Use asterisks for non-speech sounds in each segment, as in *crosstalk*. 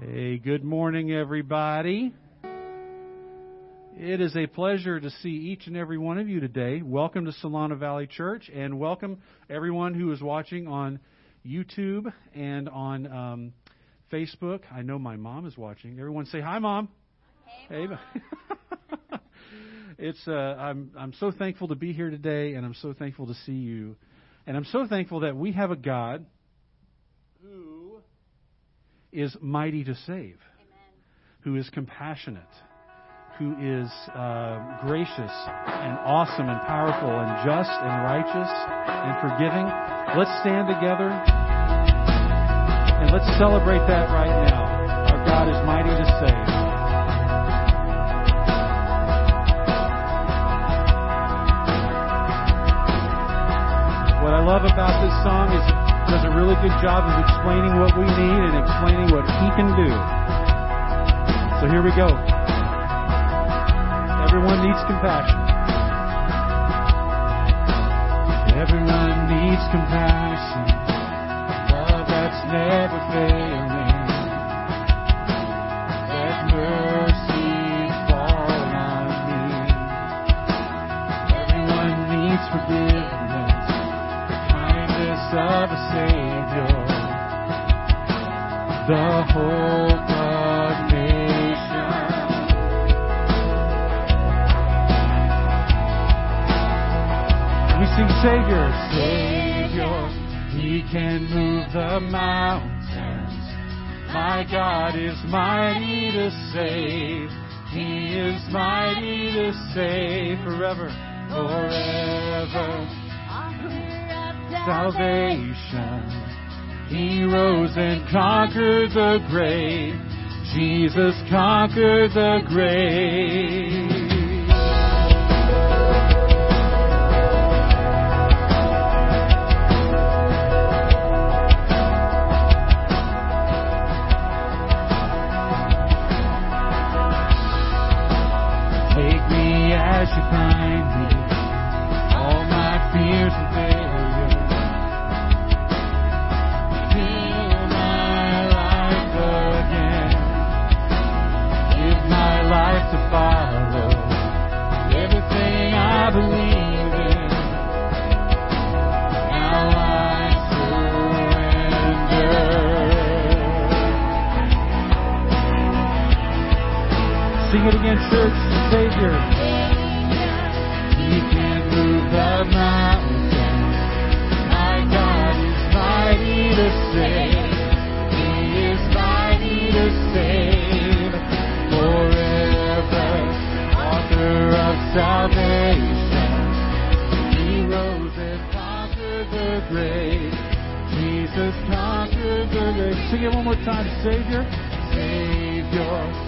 Hey, good morning, everybody. It is a pleasure to see each and every one of you today. Welcome to Solano Valley Church, and welcome everyone who is watching on YouTube and on um, Facebook. I know my mom is watching. Everyone say hi, mom. Hey, mom. Hey. *laughs* it's uh, I'm I'm so thankful to be here today, and I'm so thankful to see you, and I'm so thankful that we have a God is mighty to save, Amen. who is compassionate, who is uh, gracious and awesome and powerful and just and righteous and forgiving. Let's stand together and let's celebrate that right now. Our God is mighty to save. What I love about this song is it does a really good job of explaining what we need and explaining what He can do. So here we go. Everyone needs compassion. Everyone needs compassion. Love that's never failing. Of a Savior. The hope of nations. We sing Savior, Savior. He can move the mountains. My God is mighty to save. He is mighty to save forever, forever. Salvation. He rose and conquered the grave. Jesus conquered the grave. Sing again, church. Savior. He can move the mountains. My God is mighty to save. He is mighty to save forever. Author of salvation. He rose and conquered the grave. Jesus conquered the grave. Sing it one more time, Savior. Savior.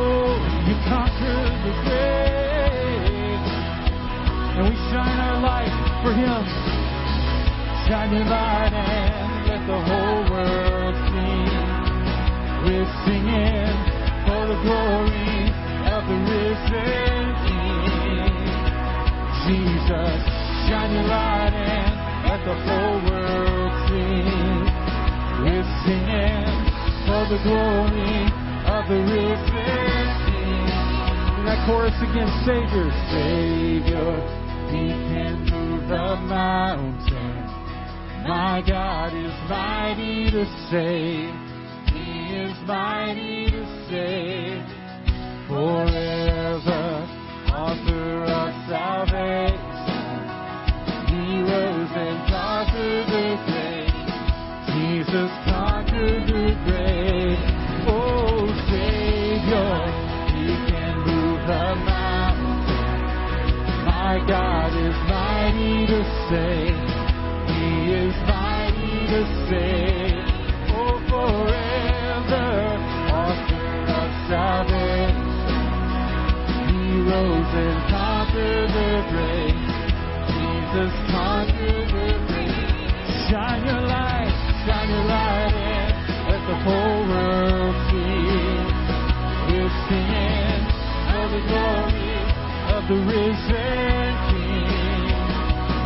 shine our light for him. Shine your light and let the whole world see. We're singing for the glory of the risen King. Jesus, shine your light and let the whole world see. We're singing for the glory of the risen King. That chorus again, Savior, Savior, He can move the mountain. My God is mighty to save. He is mighty to save forever. Author of salvation. He rose and conquered the grave. Jesus conquered the grave. Oh, Savior, He can move the mountains my God is mighty to save. He is mighty to save. Oh, forever, author of salvation. He rose and conquered the grave. Jesus conquered the grave. Shine your light, shine your light in. Let the whole world see. We'll sing all the glory the risen King.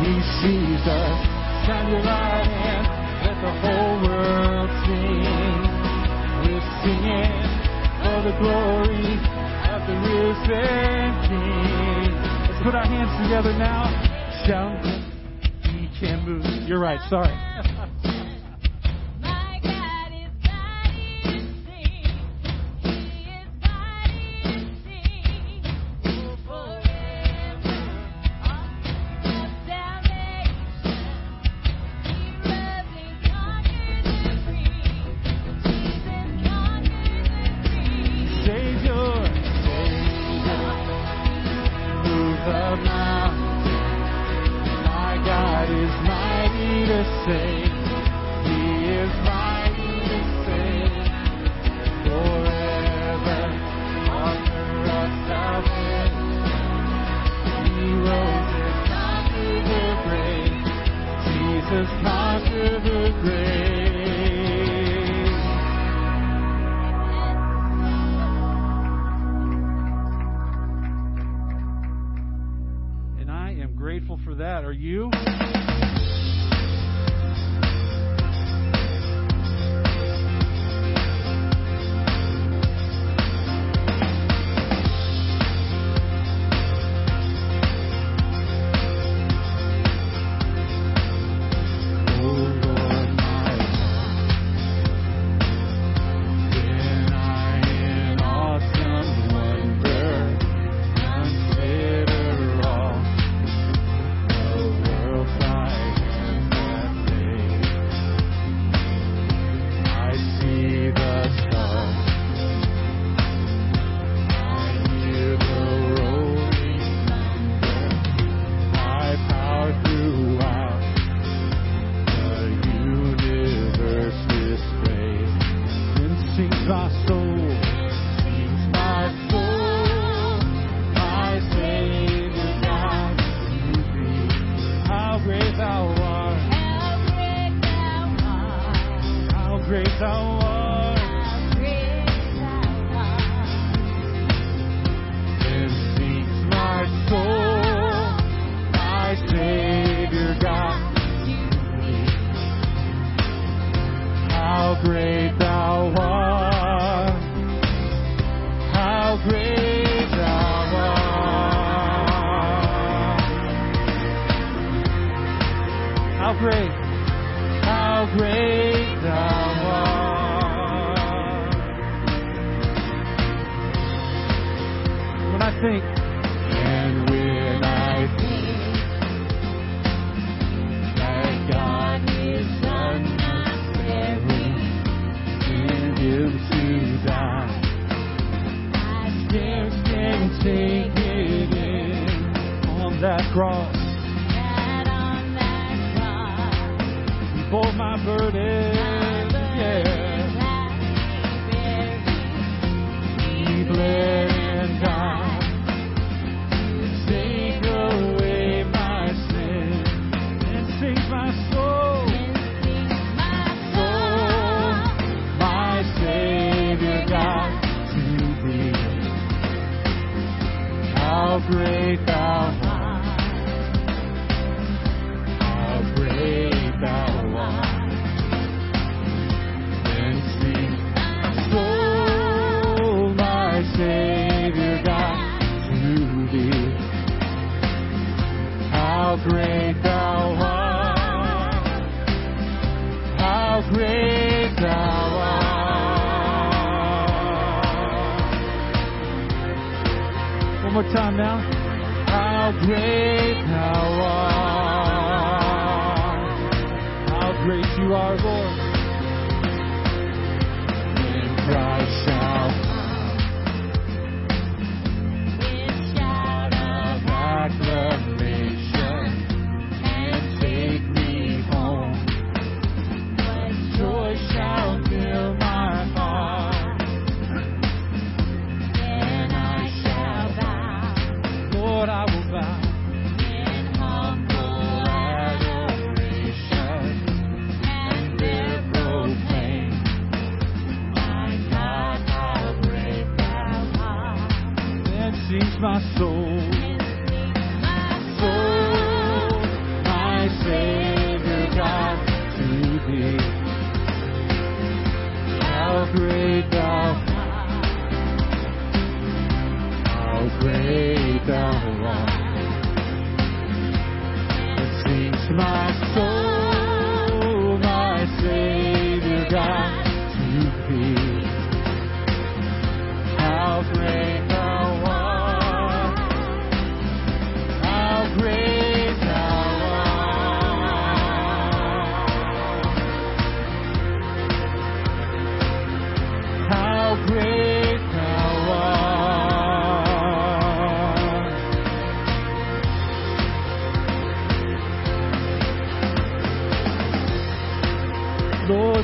He sees us. Shine your light in. Let the whole world sing. We're singing for the glory of the risen King. Let's put our hands together now. Shout. He can move. You're right. Sorry.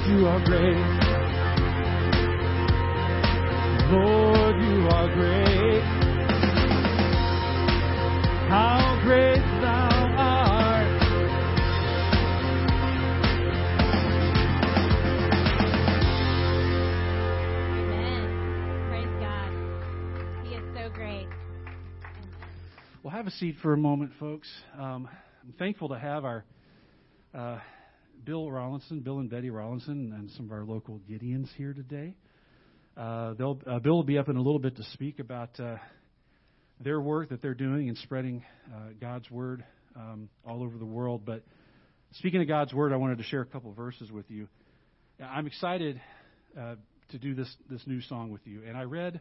Lord, you are great. Lord, you are great. How great thou art. Amen. Praise God. He is so great. Well, have a seat for a moment, folks. Um, I'm thankful to have our uh, Bill Rollinson, Bill and Betty Rollinson, and some of our local Gideons here today. Uh, they'll, uh, Bill will be up in a little bit to speak about uh, their work that they're doing in spreading uh, God's word um, all over the world. But speaking of God's word, I wanted to share a couple verses with you. I'm excited uh, to do this this new song with you, and I read.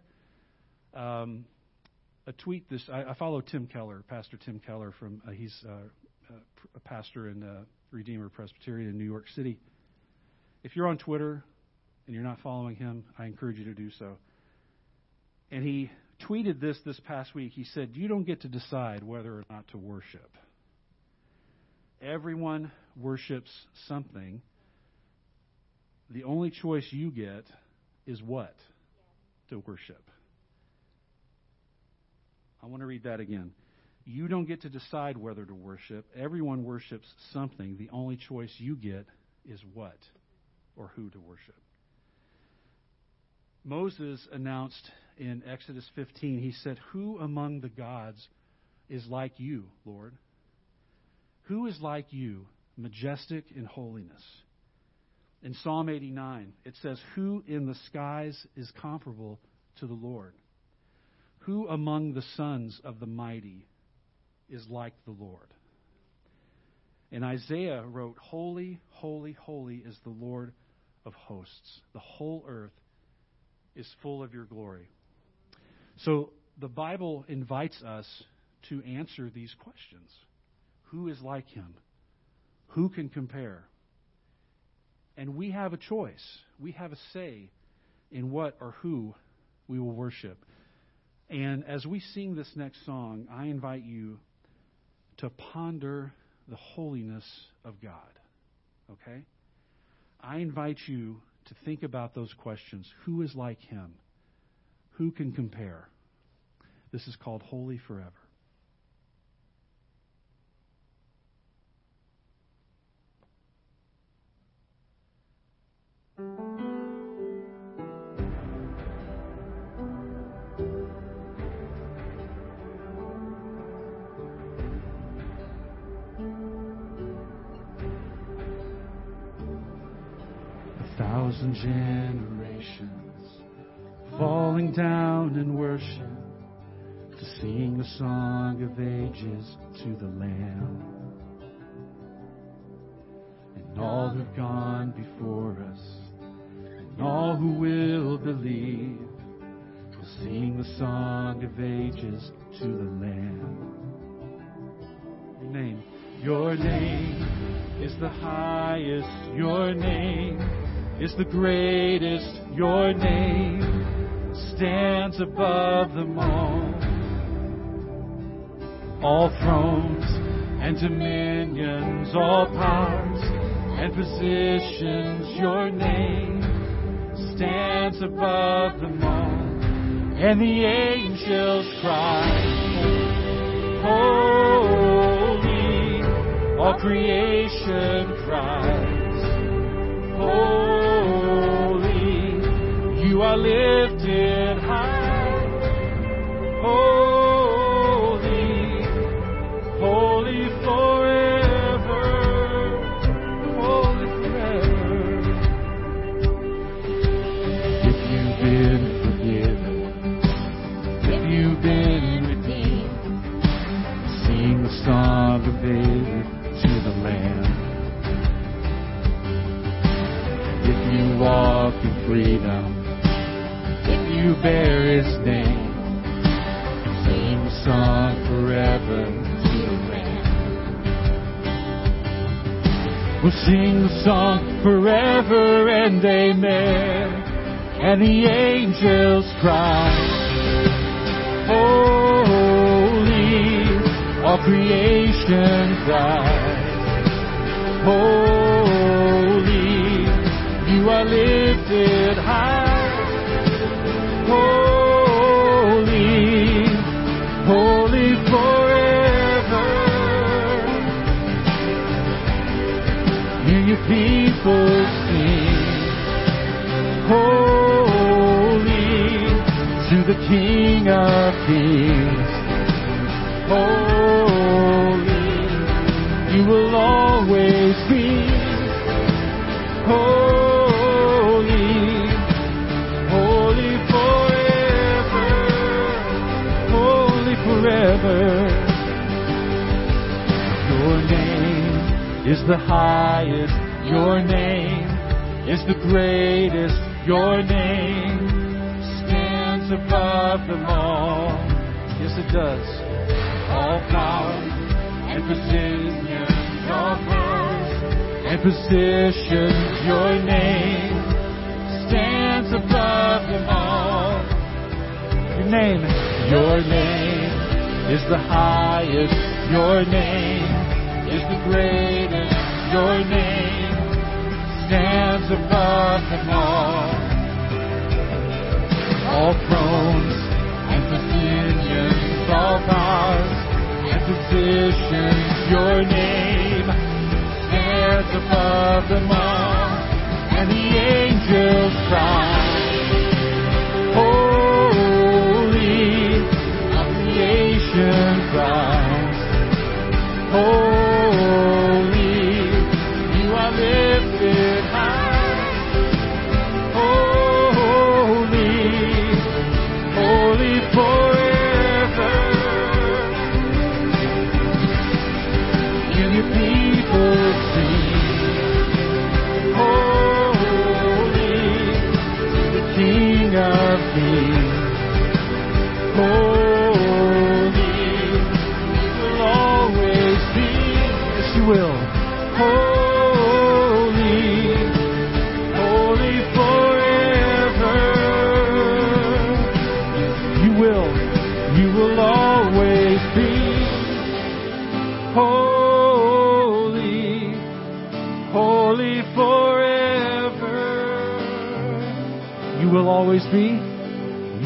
Um, a tweet this I, I follow Tim Keller, Pastor Tim Keller from uh, he's a pastor in Redeemer Presbyterian in New York City. If you're on Twitter and you're not following him, I encourage you to do so. And he tweeted this this past week. He said, "You don't get to decide whether or not to worship. Everyone worships something. The only choice you get is what to worship." I want to read that again. You don't get to decide whether to worship. Everyone worships something. The only choice you get is what or who to worship. Moses announced in Exodus 15, he said, Who among the gods is like you, Lord? Who is like you, majestic in holiness? In Psalm 89, it says, Who in the skies is comparable to the Lord? Who among the sons of the mighty is like the Lord? And Isaiah wrote, Holy, holy, holy is the Lord of hosts. The whole earth is full of your glory. So the Bible invites us to answer these questions Who is like him? Who can compare? And we have a choice. We have a say in what or who we will worship. And as we sing this next song, I invite you to ponder the holiness of God. Okay? I invite you to think about those questions. Who is like him? Who can compare? This is called Holy Forever. Thousand generations falling down in worship to sing the song of ages to the Lamb. And all who've gone before us, and all who will believe, will sing the song of ages to the Lamb. Your name, your name is the highest, your name is the greatest, your name stands above them all. All thrones and dominions, all powers and positions, your name stands above them all. And the angels cry, Holy, all creation cries, Holy, you are lifted freedom. If you bear His name, sing song forever to. We'll sing the song forever and amen. And the angels cry, Holy, all creation cries, Holy, you are lifted high, Holy, holy forever. Hear your people sing, Holy, to the King of Kings. Holy, you will always be holy, is the highest, your name is the greatest, your name stands above them all. Yes, it does. All power and powers and positions, your name stands above them all. Your name, your name is the highest, your name is the greatest, your name stands above them all. All thrones and dominions, all powers and positions, your name stands above them all. And the angels cry, Holy, all creation cries, Holy, always be,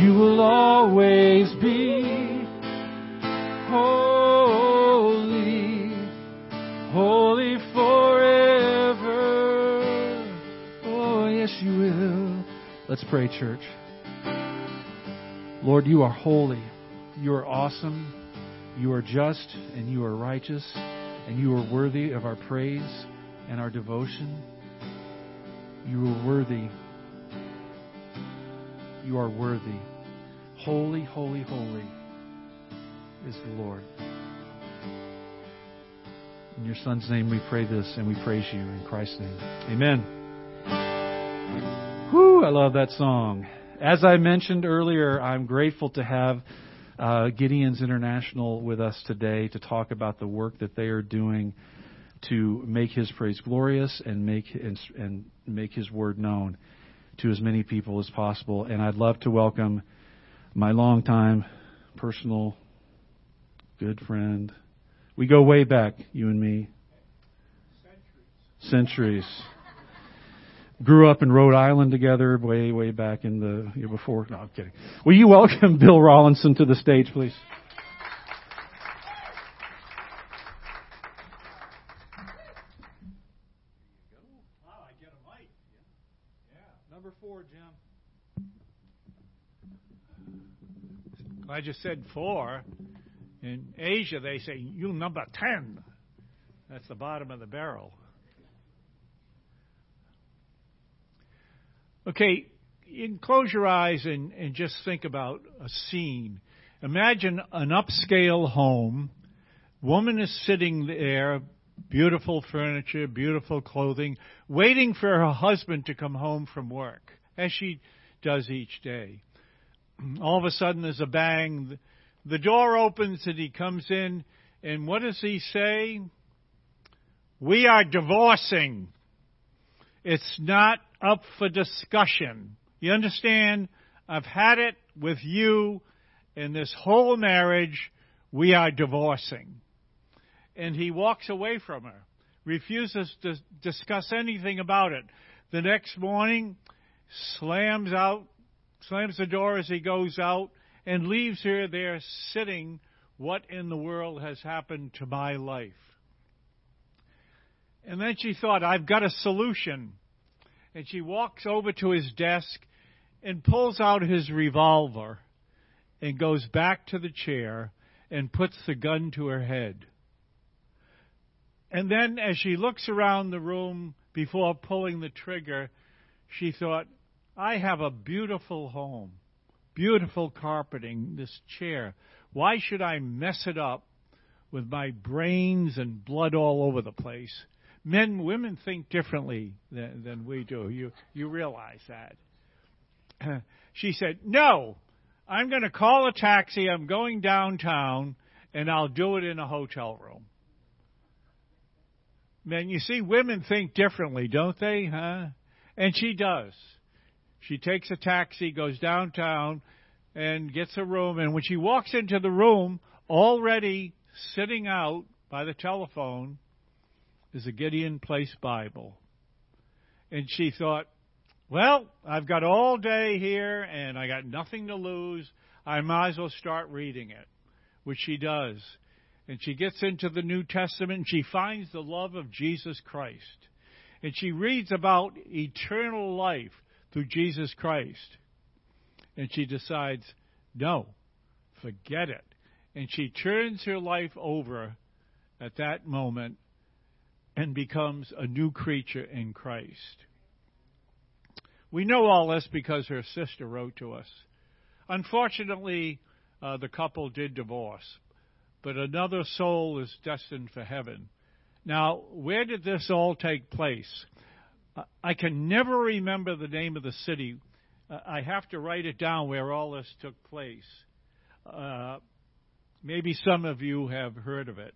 you will always be holy, holy forever. Oh, yes, you will. Let's pray, church. Lord, you are holy. You are awesome. You are just and you are righteous and you are worthy of our praise and our devotion. You are worthy. You are worthy. Holy, holy, holy is the Lord. In your Son's name we pray this and we praise you in Christ's name. Amen. Whew, I love that song. As I mentioned earlier, I'm grateful to have uh, Gideon's International with us today to talk about the work that they are doing to make His praise glorious and make and, and make His word known to as many people as possible. And I'd love to welcome my longtime personal good friend. We go way back, you and me. Centuries. Grew up in Rhode Island together way, way back in the year before. No, I'm kidding. Will you welcome Bill Rawlinson to the stage, please? Number four, Jim. I just said four. In Asia, they say, you number 10. That's the bottom of the barrel. Okay, close your eyes and, and just think about a scene. Imagine an upscale home. Woman is sitting there beautiful furniture, beautiful clothing, waiting for her husband to come home from work, as she does each day. All of a sudden, there's a bang. The door opens and he comes in, and what does he say? We are divorcing. It's not up for discussion. You understand? I've had it with you in this whole marriage. We are divorcing. And he walks away from her, refuses to discuss anything about it. The next morning, slams out, slams the door as he goes out, and leaves her there sitting. What in the world has happened to my life? And then she thought, I've got a solution. And she walks over to his desk and pulls out his revolver and goes back to the chair and puts the gun to her head. And then, as she looks around the room before pulling the trigger, she thought, I have a beautiful home, beautiful carpeting, this chair. Why should I mess it up with my brains and blood all over the place? Men, women think differently than, than we do. You, you realize that. *clears throat* she said, No, I'm going to call a taxi. I'm going downtown, and I'll do it in a hotel room. Man, you see, women think differently, don't they? Huh? And she does. She takes a taxi, goes downtown, and gets a room. And when she walks into the room, already sitting out by the telephone is a Gideon Place Bible. And she thought, well, I've got all day here and I got nothing to lose. I might as well start reading it, which she does. And she gets into the New Testament and she finds the love of Jesus Christ. And she reads about eternal life through Jesus Christ. And she decides, no, forget it. And she turns her life over at that moment and becomes a new creature in Christ. We know all this because her sister wrote to us. Unfortunately, uh, the couple did divorce, but another soul is destined for heaven. Now, where did this all take place? I can never remember the name of the city. Uh, I have to write it down where all this took place. Uh, maybe some of you have heard of it.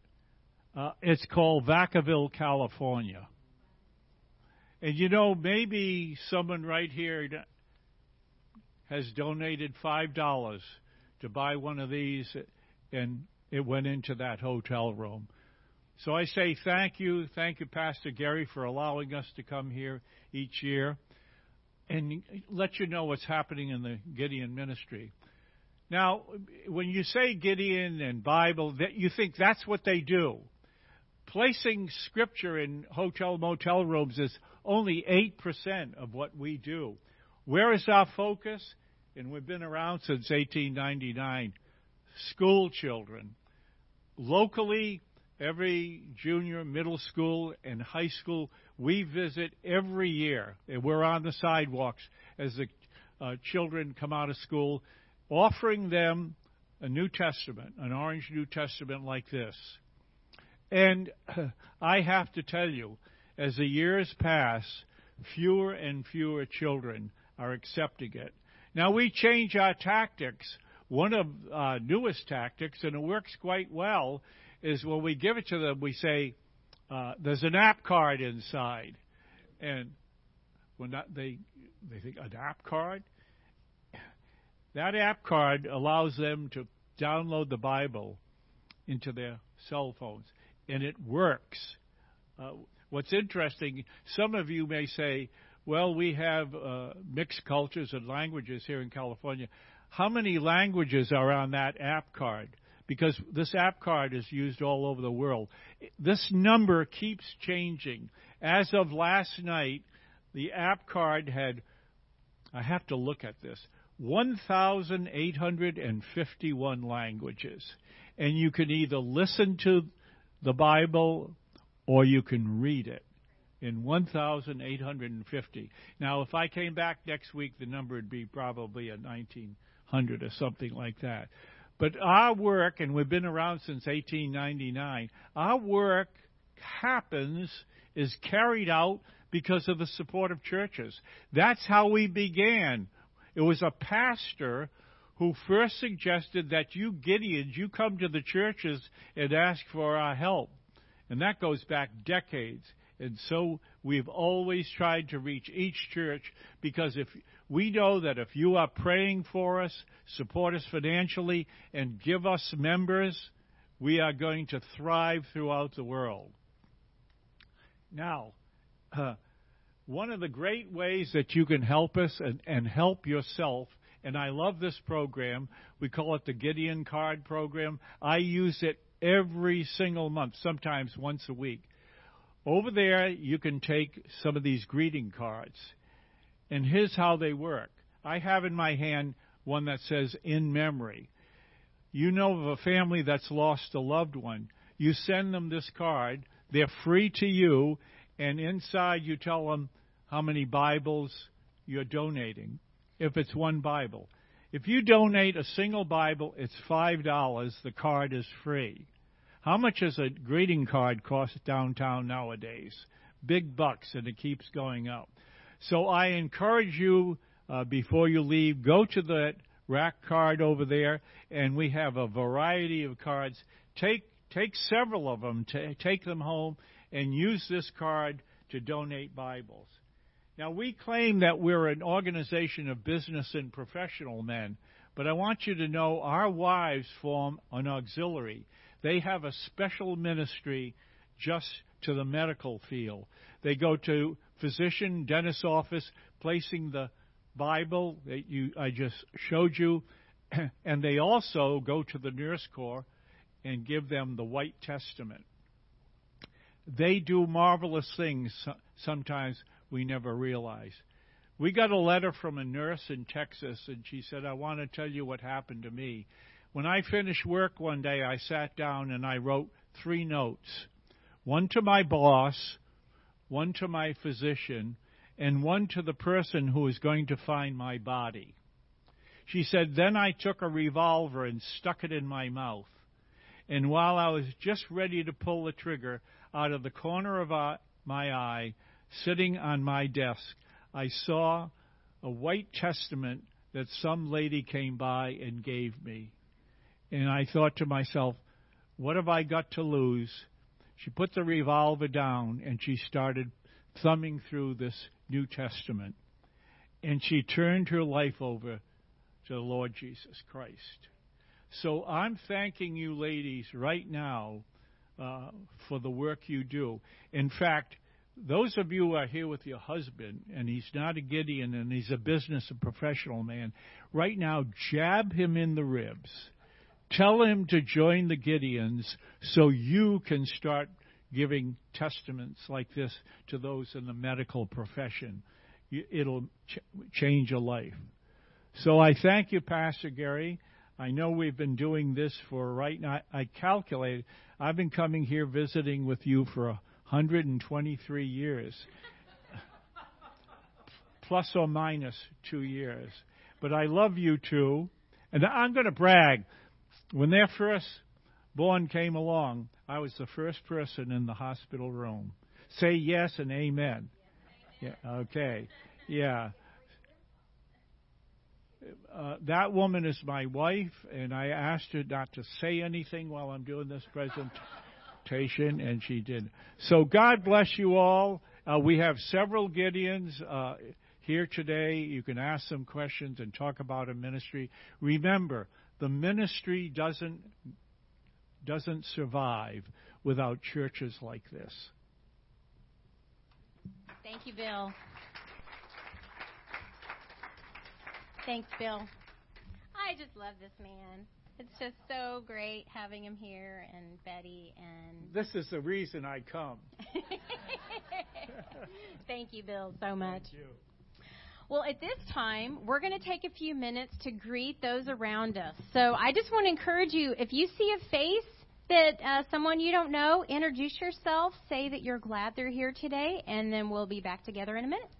Uh, it's called Vacaville, California. And you know, maybe someone right here has donated $5 to buy one of these, and it went into that hotel room. So I say thank you. Thank you, Pastor Gary, for allowing us to come here each year and let you know what's happening in the Gideon ministry. Now, when you say Gideon and Bible, that you think that's what they do. Placing scripture in hotel motel rooms is only 8% of what we do. Where is our focus? And we've been around since 1899. School children. Locally, every junior, middle school, and high school, we visit every year. And we're on the sidewalks as the uh, children come out of school, offering them a New Testament, an orange New Testament like this. And *clears throat* I have to tell you, as the years pass, fewer and fewer children are accepting it. Now we change our tactics. One of our uh, newest tactics, and it works quite well, is when we give it to them, we say, uh, "There's an app card inside," and when that, they they think an app card. That app card allows them to download the Bible into their cell phones, and it works. Uh, What's interesting, some of you may say, well, we have uh, mixed cultures and languages here in California. How many languages are on that app card? Because this app card is used all over the world. This number keeps changing. As of last night, the app card had, I have to look at this, 1,851 languages. And you can either listen to the Bible or you can read it in 1,850. Now, if I came back next week, the number would be probably a 1,900 or something like that. But our work, and we've been around since 1899, our work happens is carried out because of the support of churches. That's how we began. It was a pastor who first suggested that you Gideons, you come to the churches and ask for our help. And that goes back decades. And so we've always tried to reach each church because if we know that if you are praying for us, support us financially, and give us members, we are going to thrive throughout the world. Now, uh, *clears throat* one of the great ways that you can help us and, and help yourself and I love this program. We call it the Gideon Card Program. I use it every single month, sometimes once a week. Over there, you can take some of these greeting cards. And here's how they work. I have in my hand one that says in memory. You know of a family that's lost a loved one. You send them this card. They're free to you. And inside you tell them how many Bibles you're donating if it's one Bible. If you donate a single Bible, it's $5. The card is free. How much does a greeting card cost downtown nowadays? Big bucks, and it keeps going up. So I encourage you, uh, before you leave, go to the rack card over there, and we have a variety of cards. Take take several of them, to, take them home, and use this card to donate Bibles. Now, we claim that we're an organization of business and professional men, but I want you to know our wives form an auxiliary. They have a special ministry just to the medical field. They go to physician, dentist office, placing the Bible that you I just showed you, *clears throat* and they also go to the nurse corps and give them the White Testament. They do marvelous things sometimes we never realize. We got a letter from a nurse in Texas, and she said, I want to tell you what happened to me. When I finished work one day, I sat down and I wrote three notes one to my boss, one to my physician, and one to the person who was going to find my body. She said, Then I took a revolver and stuck it in my mouth. And while I was just ready to pull the trigger, out of the corner of my eye, sitting on my desk, I saw a white testament that some lady came by and gave me. And I thought to myself, what have I got to lose? She put the revolver down and she started thumbing through this New Testament. And she turned her life over to the Lord Jesus Christ. So I'm thanking you, ladies, right now uh, for the work you do. In fact, those of you who are here with your husband, and he's not a Gideon and he's a business and professional man, right now jab him in the ribs. Tell him to join the Gideons so you can start giving testaments like this to those in the medical profession. It'll ch- change a life. So I thank you, Pastor Gary. I know we've been doing this for right now. I calculate I've been coming here visiting with you for a 123 years, *laughs* plus or minus two years. But I love you too. And I'm going to brag. When their first born came along, I was the first person in the hospital room. Say yes and amen. Yeah, okay. Yeah. Uh, that woman is my wife, and I asked her not to say anything while I'm doing this presentation and she did. So God bless you all. Uh, we have several Gideons uh, here today. You can ask some questions and talk about a ministry. Remember, the ministry doesn't doesn't survive without churches like this. Thank you, Bill. Thanks, Bill. I just love this man. It's just so great having him here and Betty and. *laughs* This is the reason I come. *laughs* Thank you, Bill, so much. Well, at this time, we're going to take a few minutes to greet those around us. So I just want to encourage you if you see a face that uh, someone you don't know, introduce yourself, say that you're glad they're here today, and then we'll be back together in a minute.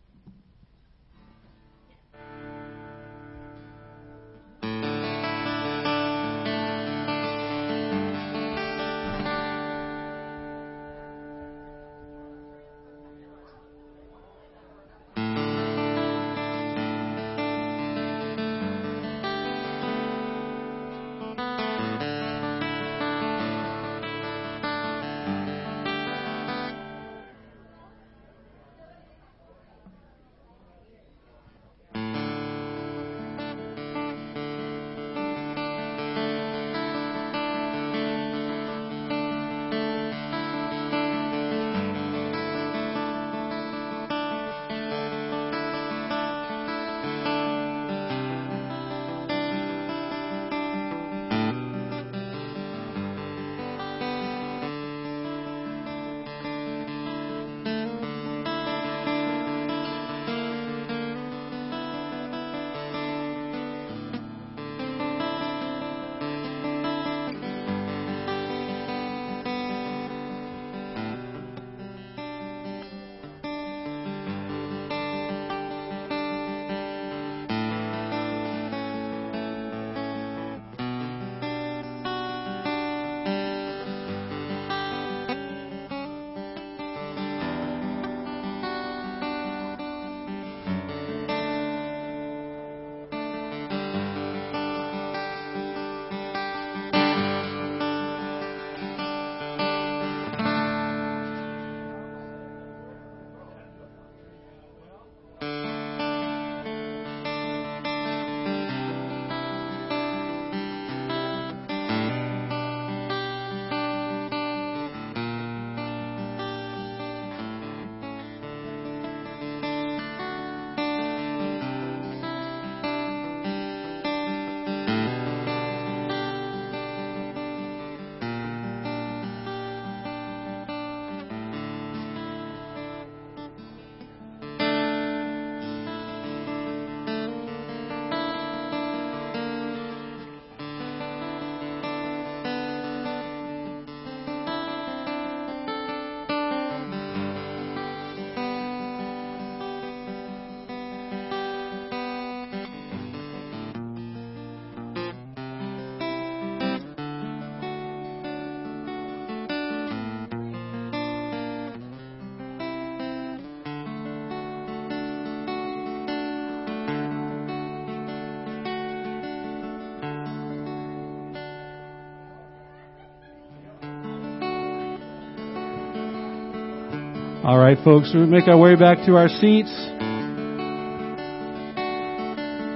All right, folks, we make our way back to our seats.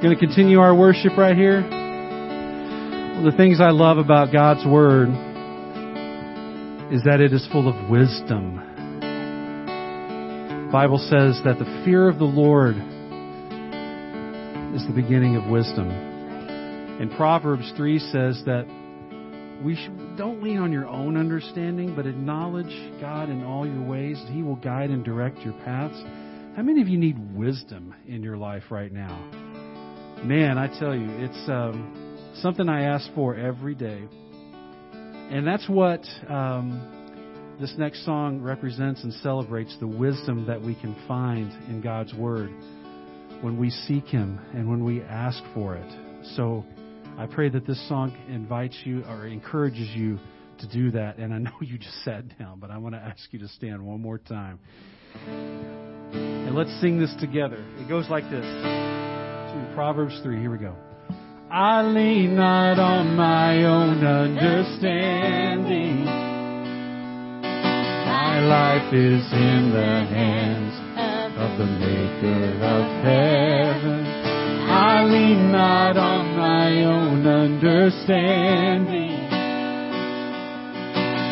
Going to continue our worship right here. One of the things I love about God's Word is that it is full of wisdom. The Bible says that the fear of the Lord is the beginning of wisdom. And Proverbs 3 says that we should, don't lean on your own understanding, but acknowledge God in all your ways. He will guide and direct your paths. How many of you need wisdom in your life right now? Man, I tell you, it's um, something I ask for every day. And that's what um, this next song represents and celebrates the wisdom that we can find in God's Word when we seek Him and when we ask for it. So I pray that this song invites you or encourages you to do that. And I know *laughs* you just sat down, but I want to ask you to stand one more time. And let's sing this together. It goes like this to Proverbs 3. Here we go. I lean not on my own understanding. My life is in the hands of the Maker of heaven. I lean not on my own understanding.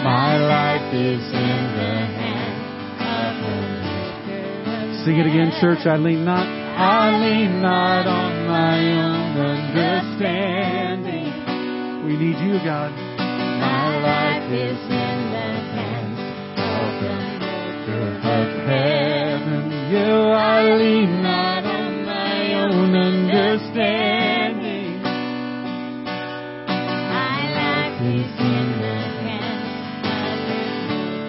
My life is in the hands of the. Sing it again, church. I lean not. I lean not on my own understanding. We need you, God. My life is in the hands of the Maker of heaven. You, I lean not on my own understanding. My life is in the hands of the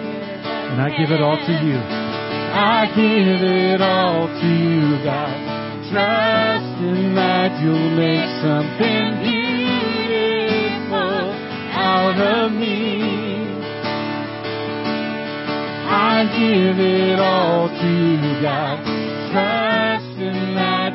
Maker. And I give it all to you. I give it all to you, God. Trusting that you'll make something beautiful out of me. I give it all to you, God. Trusting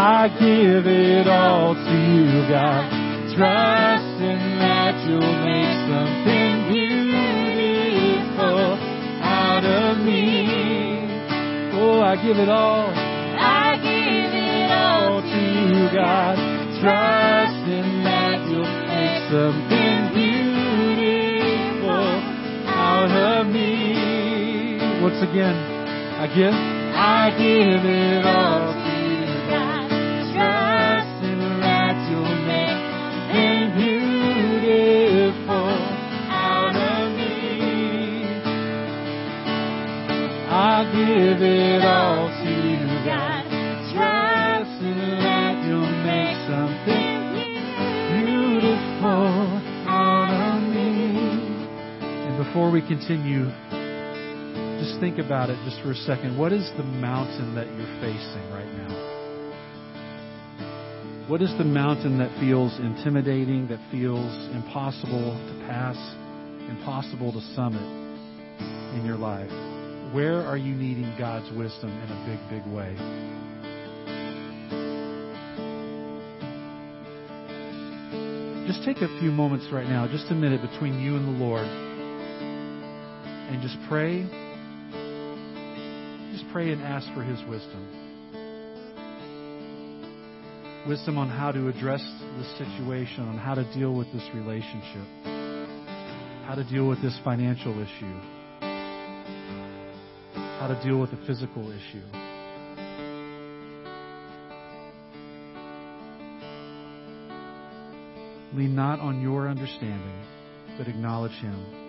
I give it all to you, God, trusting that you'll make something beautiful out of me. Oh, I give it all. I give it all to you, God, trusting that you'll make something beautiful out of me. Once again, I give, I give it all give it all to you, God, trusting that you'll make something beautiful out of me. And before we continue, just think about it just for a second. What is the mountain that you're facing right now? What is the mountain that feels intimidating, that feels impossible to pass, impossible to summit in your life? Where are you needing God's wisdom in a big, big way? Just take a few moments right now, just a minute between you and the Lord, and just pray. Just pray and ask for His wisdom. Wisdom on how to address this situation, on how to deal with this relationship, how to deal with this financial issue, how to deal with a physical issue. Lean not on your understanding, but acknowledge Him.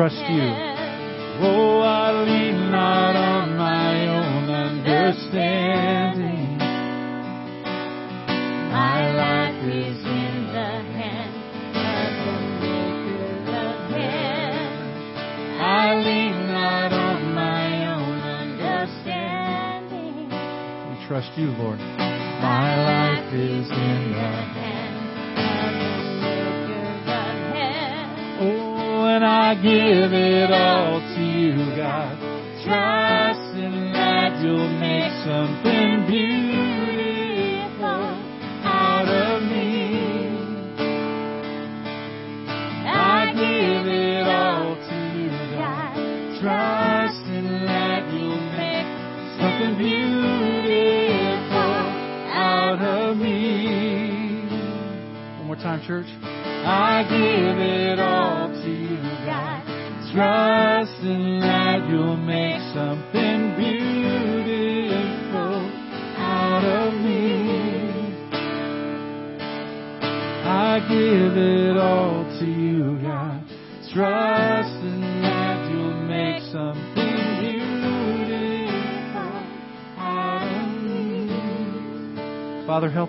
Trust you. Oh, I lean not on my own understanding. My life is in the hands of the Maker of heaven. I lean not on my own understanding. We trust you, Lord. My life is in the hands forgiven.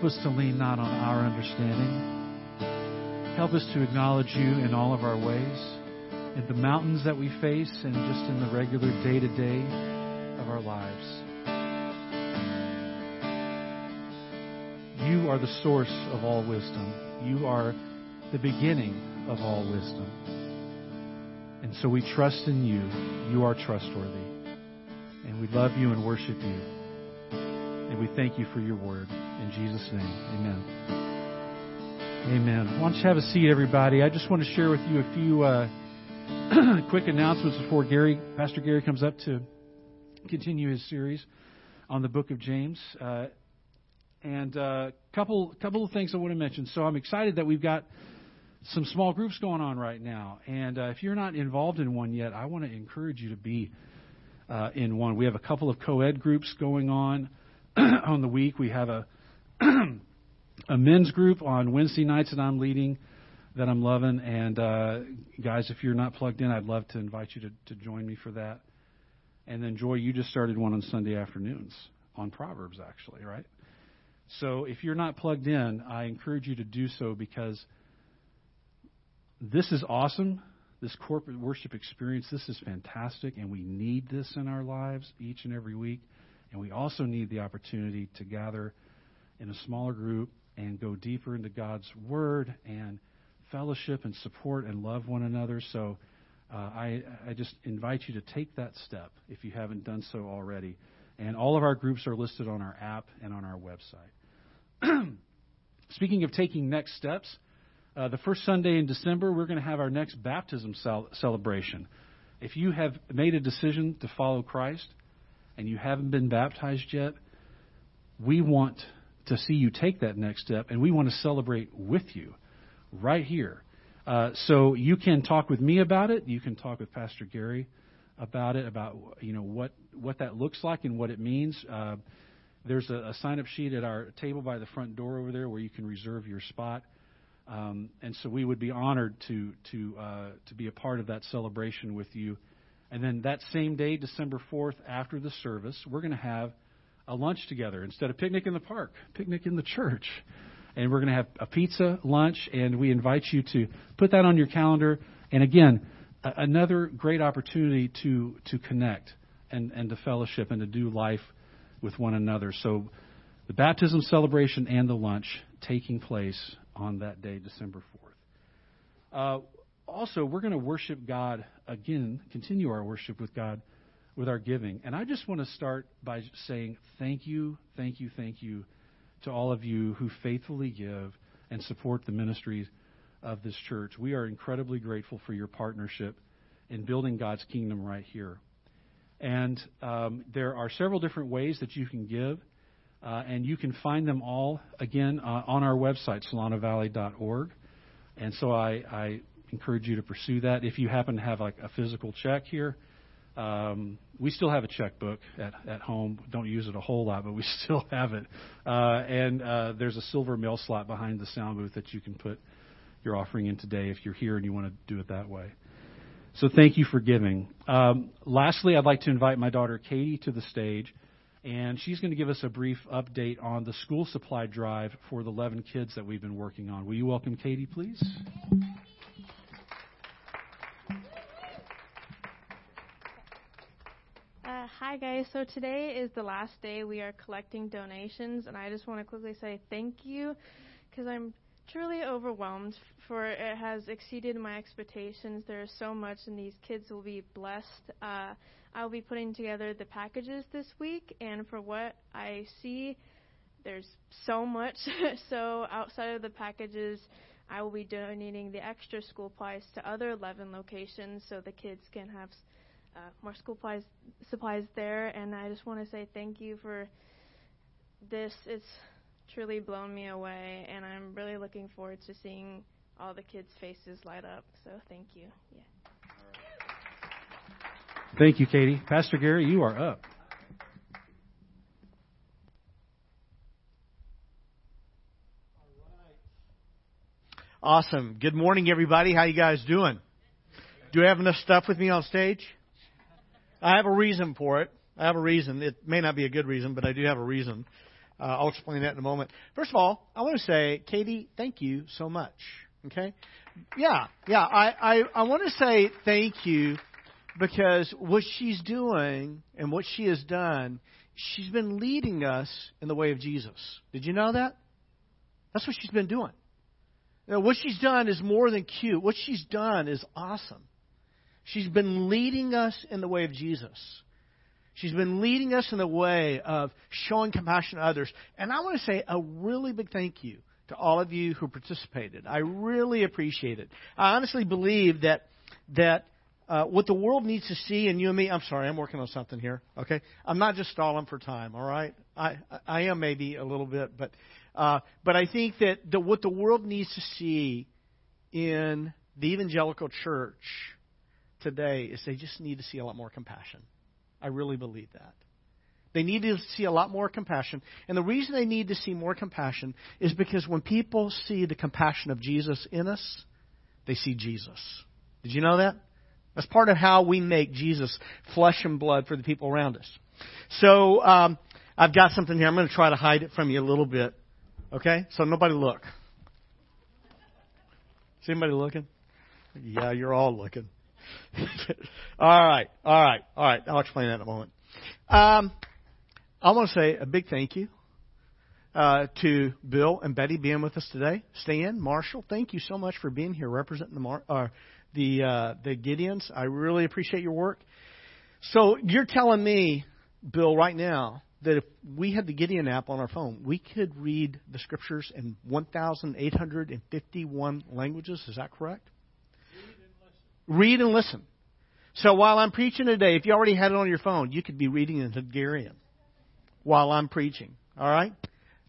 Help us to lean not on our understanding. Help us to acknowledge you in all of our ways, in the mountains that we face, and just in the regular day to day of our lives. You are the source of all wisdom. You are the beginning of all wisdom. And so we trust in you. You are trustworthy. And we love you and worship you. And we thank you for your word. In Jesus' name, amen. Amen. Why don't you have a seat, everybody? I just want to share with you a few uh, *clears throat* quick announcements before Gary, Pastor Gary, comes up to continue his series on the book of James. Uh, and a uh, couple couple of things I want to mention. So I'm excited that we've got some small groups going on right now. And uh, if you're not involved in one yet, I want to encourage you to be uh, in one. We have a couple of co-ed groups going on *clears throat* on the week. We have a *clears throat* a men's group on Wednesday nights that I'm leading that I'm loving. And uh, guys, if you're not plugged in, I'd love to invite you to, to join me for that. And then Joy, you just started one on Sunday afternoons on Proverbs, actually, right? So if you're not plugged in, I encourage you to do so because this is awesome. This corporate worship experience, this is fantastic, and we need this in our lives each and every week. And we also need the opportunity to gather in a smaller group and go deeper into God's Word and fellowship and support and love one another. So uh, I, I just invite you to take that step if you haven't done so already. And all of our groups are listed on our app and on our website. *clears throat* Speaking of taking next steps, uh, the first Sunday in December, we're going to have our next baptism cel- celebration. If you have made a decision to follow Christ and you haven't been baptized yet, we want to see you take that next step, and we want to celebrate with you right here. Uh, so you can talk with me about it. You can talk with Pastor Gary about it, about you know what what that looks like and what it means. Uh, There's a, a sign up sheet at our table by the front door over there where you can reserve your spot. Um, and so we would be honored to to uh, to be a part of that celebration with you. And then that same day, December 4th, after the service, we're going to have a lunch together instead of picnic in the park, picnic in the church. And we're going to have a pizza lunch, and we invite you to put that on your calendar. And again, a- another great opportunity to to connect and and to fellowship and to do life with one another. So, the baptism celebration and the lunch taking place on that day, December 4th. Uh, also, we're going to worship God again, continue our worship with God with our giving. And I just want to start by saying thank you, thank you, thank you to all of you who faithfully give and support the ministries of this church. We are incredibly grateful for your partnership in building God's kingdom right here. And um, there are several different ways that you can give. Uh, and you can find them all, again, uh, on our website, solanovalley.org. And so I, I, encourage you to pursue that. If you happen to have like a physical check here, um, we still have a checkbook at, at home. Don't use it a whole lot, but we *laughs* still have it. Uh, and uh, there's a silver mail slot behind the sound booth that you can put your offering in today if you're here and you want to do it that way. So thank you for giving. Um, lastly, I'd like to invite my daughter Katie to the stage and she's going to give us a brief update on the school supply drive for the 11 kids that we've been working on. Will you welcome Katie, please? Hi, guys. So today is the last day we are collecting donations, and I just want to quickly say thank you because I'm truly overwhelmed for it has exceeded my expectations. There is so much, and these kids will be blessed. Uh, I'll be putting together the packages this week, and for what I see, there's so much. *laughs* so outside of the packages, I will be donating the extra school supplies to other 11 locations so the kids can have uh, more school supplies supplies there. And I just want to say thank you for this. It's truly blown me away, and I'm really looking forward to seeing all the kids' faces light up. So thank you. Yeah. Thank you, Katie. Pastor Gary, you are up. Awesome. Good morning, everybody. How you guys doing? Do I have enough stuff with me on stage? I have a reason for it. I have a reason. It may not be a good reason, but I do have a reason. Uh, I'll explain that in a moment. First of all, I want to say, Katie, thank you so much. Okay? Yeah, yeah. I, I, I want to say thank you because what she's doing and what she has done, she's been leading us in the way of Jesus. Did you know that? That's what she's been doing. You know, what she's done is more than cute. What she's done is awesome. She's been leading us in the way of Jesus. She's been leading us in the way of showing compassion to others. And I want to say a really big thank you to all of you who participated. I really appreciate it. I honestly believe that that uh, what the world needs to see, and you and me, I'm sorry, I'm working on something here. Okay, I'm not just stalling for time. All right, I I am maybe a little bit, but uh, but I think that the, what the world needs to see in the evangelical church today is they just need to see a lot more compassion. I really believe that. They need to see a lot more compassion. And the reason they need to see more compassion is because when people see the compassion of Jesus in us, they see Jesus. Did you know that? That's part of how we make Jesus flesh and blood for the people around us. So um, I've got something here. I'm going to try to hide it from you a little bit. Okay? So nobody look. Is anybody looking? Yeah, you're all looking. *laughs* all right, all right, all right. I'll explain that in a moment. Um, I want to say a big thank you uh, to Bill and Betty being with us today. Stan, Marshall, thank you so much for being here representing the Mar- uh, the uh, the Gideons. I really appreciate your work. So you're telling me, Bill, right now that if we had the Gideon app on our phone, we could read the scriptures in 1,851 languages. Is that correct? Read and listen. So while I'm preaching today, if you already had it on your phone, you could be reading in Hungarian while I'm preaching. All right?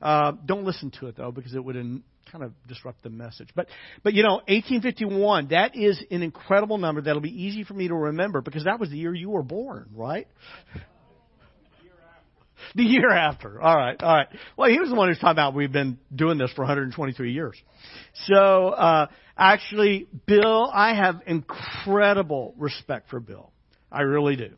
Uh, don't listen to it though, because it would in, kind of disrupt the message. But, but you know, 1851, that is an incredible number that'll be easy for me to remember because that was the year you were born, right? *laughs* The year after. All right, all right. Well, he was the one who's talking about we've been doing this for 123 years. So, uh, actually, Bill, I have incredible respect for Bill. I really do.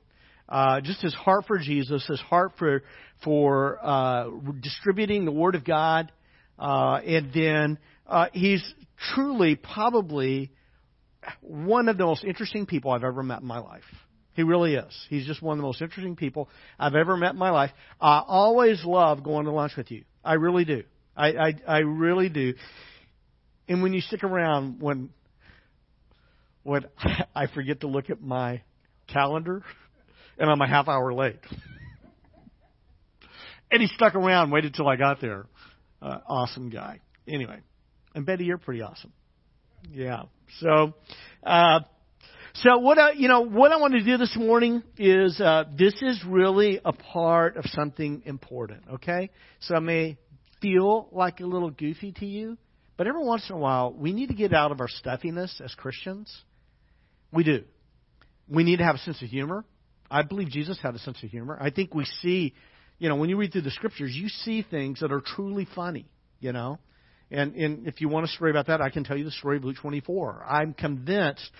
Uh, just his heart for Jesus, his heart for for uh, distributing the Word of God, uh, and then uh, he's truly probably one of the most interesting people I've ever met in my life. He really is. He's just one of the most interesting people I've ever met in my life. I always love going to lunch with you. I really do. I, I, I really do. And when you stick around, when when *laughs* I forget to look at my calendar, and I'm a half hour late, *laughs* and he stuck around, waited till I got there. Uh, awesome guy. Anyway, and Betty, you're pretty awesome. Yeah. So, uh, so what I, you know, what I want to do this morning is uh, this is really a part of something important. Okay, so I may feel like a little goofy to you, but every once in a while we need to get out of our stuffiness as Christians. We do. We need to have a sense of humor. I believe Jesus had a sense of humor. I think we see, you know, when you read through the scriptures, you see things that are truly funny. You know, and, and if you want a story about that, I can tell you the story of Luke 24. I'm convinced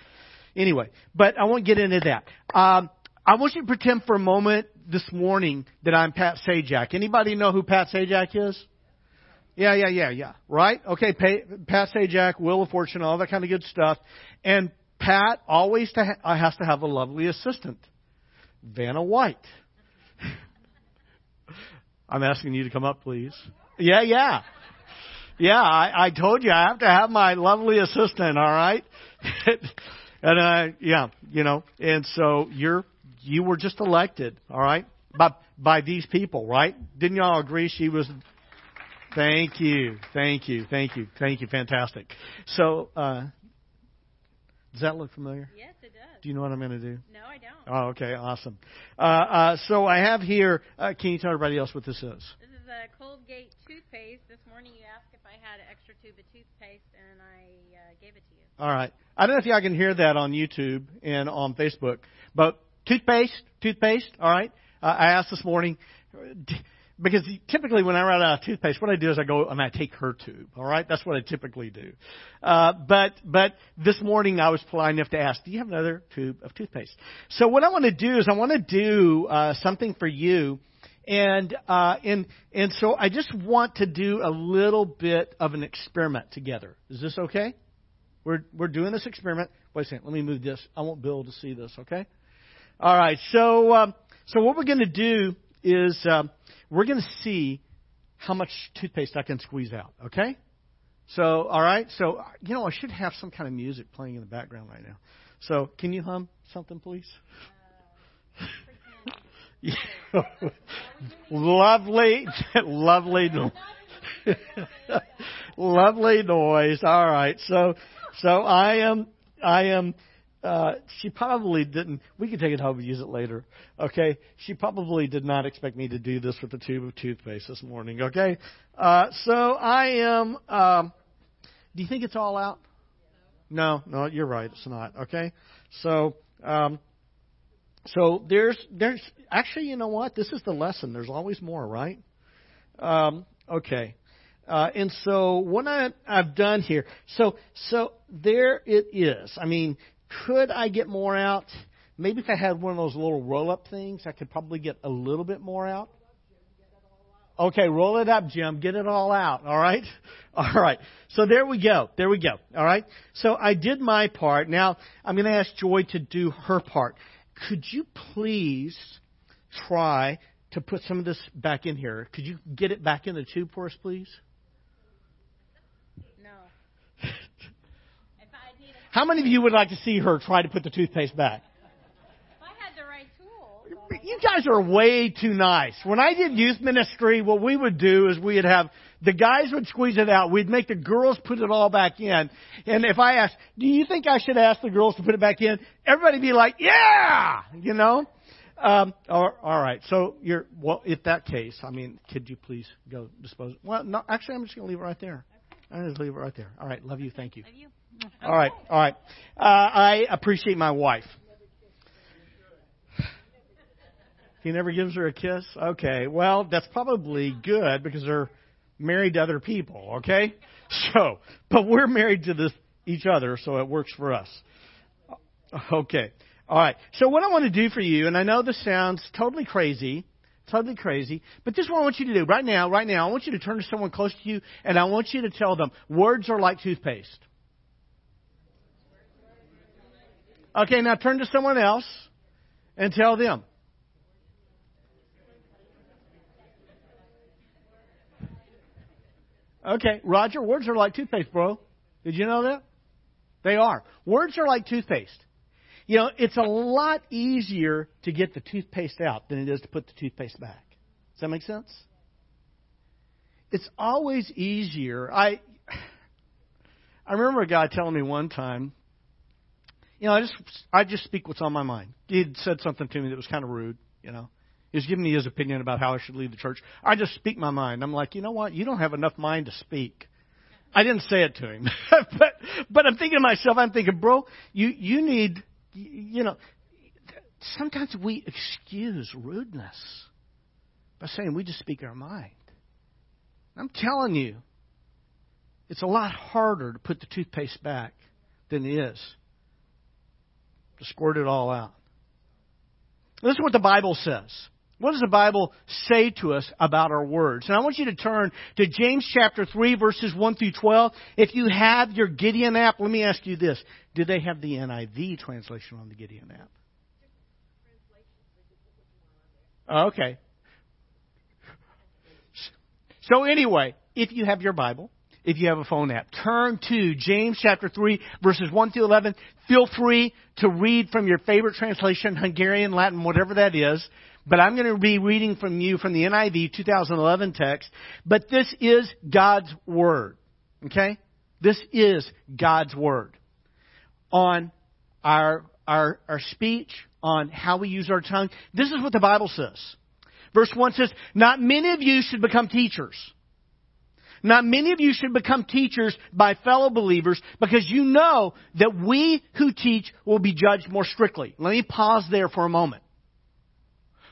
Anyway, but I won't get into that. Um, I want you to pretend for a moment this morning that I'm Pat Sajak. Anybody know who Pat Sajak is? Yeah, yeah, yeah, yeah. Right? Okay, Pat Sajak, Wheel of Fortune, all that kind of good stuff. And Pat always to ha- uh, has to have a lovely assistant, Vanna White. *laughs* I'm asking you to come up, please. Yeah, yeah. Yeah, I, I told you I have to have my lovely assistant, all right? *laughs* And uh, yeah, you know, and so you're you were just elected, all right, by by these people, right? Didn't y'all agree she was? Thank you, thank you, thank you, thank you, fantastic. So, uh, does that look familiar? Yes, it does. Do you know what I'm going to do? No, I don't. Oh, okay, awesome. Uh, uh, so I have here. Uh, can you tell everybody else what this is? This a Colgate toothpaste. This morning you asked if I had an extra tube of toothpaste, and I uh, gave it to you. All right. I don't know if y'all can hear that on YouTube and on Facebook, but toothpaste, toothpaste. All right. Uh, I asked this morning because typically when I run out of toothpaste, what I do is I go and I take her tube. All right, that's what I typically do. Uh, but but this morning I was polite enough to ask, "Do you have another tube of toothpaste?" So what I want to do is I want to do uh, something for you, and uh, and and so I just want to do a little bit of an experiment together. Is this okay? We're, we're doing this experiment. Wait a second. Let me move this. I want Bill to see this, okay? All right. So, um, so what we're going to do is um, we're going to see how much toothpaste I can squeeze out, okay? So, all right. So, you know, I should have some kind of music playing in the background right now. So, can you hum something, please? *laughs* Lovely, lovely, *laughs* lovely noise. All right. So, so I am, I am, uh, she probably didn't, we can take it home and use it later. Okay. She probably did not expect me to do this with a tube of toothpaste this morning. Okay. Uh, so I am, um, do you think it's all out? No, no, you're right. It's not. Okay. So, um, so there's, there's, actually, you know what? This is the lesson. There's always more, right? Um, okay. Uh, and so what I, I've done here, so so there it is. I mean, could I get more out? Maybe if I had one of those little roll-up things, I could probably get a little bit more out. Okay, roll it up, Jim. Get it all out. All right? *laughs* All right. So there we go. There we go. All right? So I did my part. Now I'm going to ask Joy to do her part. Could you please try to put some of this back in here? Could you get it back in the tube for us, please? No. *laughs* How many of you would like to see her try to put the toothpaste back? If I had the right tools. You guys are way too nice. When I did youth ministry, what we would do is we'd have the guys would squeeze it out. We'd make the girls put it all back in. And if I asked, do you think I should ask the girls to put it back in? Everybody'd be like, yeah! You know? Um, all, all right. So you're, well, if that case, I mean, could you please go dispose? Well, no, actually, I'm just going to leave it right there. I'm just leave it right there. All right. Love you. Thank you. Love you. All right, all right. Uh, I appreciate my wife. He never gives her a kiss? Okay. Well, that's probably good because they're married to other people, okay? So, but we're married to this, each other, so it works for us. Okay. All right. So what I want to do for you, and I know this sounds totally crazy, totally crazy, but this is what I want you to do right now, right now. I want you to turn to someone close to you, and I want you to tell them, words are like toothpaste. Okay, now turn to someone else and tell them. Okay, Roger, words are like toothpaste, bro. Did you know that? They are. Words are like toothpaste. You know, it's a lot easier to get the toothpaste out than it is to put the toothpaste back. Does that make sense? It's always easier. I *sighs* I remember a guy telling me one time, you know, I just I just speak what's on my mind. He said something to me that was kind of rude, you know. He was giving me his opinion about how I should lead the church. I just speak my mind. I'm like, you know what? You don't have enough mind to speak. I didn't say it to him, *laughs* but but I'm thinking to myself, I'm thinking, bro, you you need, you know, sometimes we excuse rudeness by saying we just speak our mind. I'm telling you, it's a lot harder to put the toothpaste back than it is to squirt it all out. This is what the Bible says. What does the Bible say to us about our words? And I want you to turn to James chapter 3 verses 1 through 12. If you have your Gideon app, let me ask you this. Do they have the NIV translation on the Gideon app? Okay. So anyway, if you have your Bible, if you have a phone app. Turn to James chapter 3, verses 1 through 11. Feel free to read from your favorite translation, Hungarian, Latin, whatever that is. But I'm going to be reading from you from the NIV 2011 text. But this is God's Word. Okay? This is God's Word. On our, our, our speech, on how we use our tongue. This is what the Bible says. Verse 1 says, Not many of you should become teachers now, many of you should become teachers by fellow believers because you know that we who teach will be judged more strictly. Let me pause there for a moment.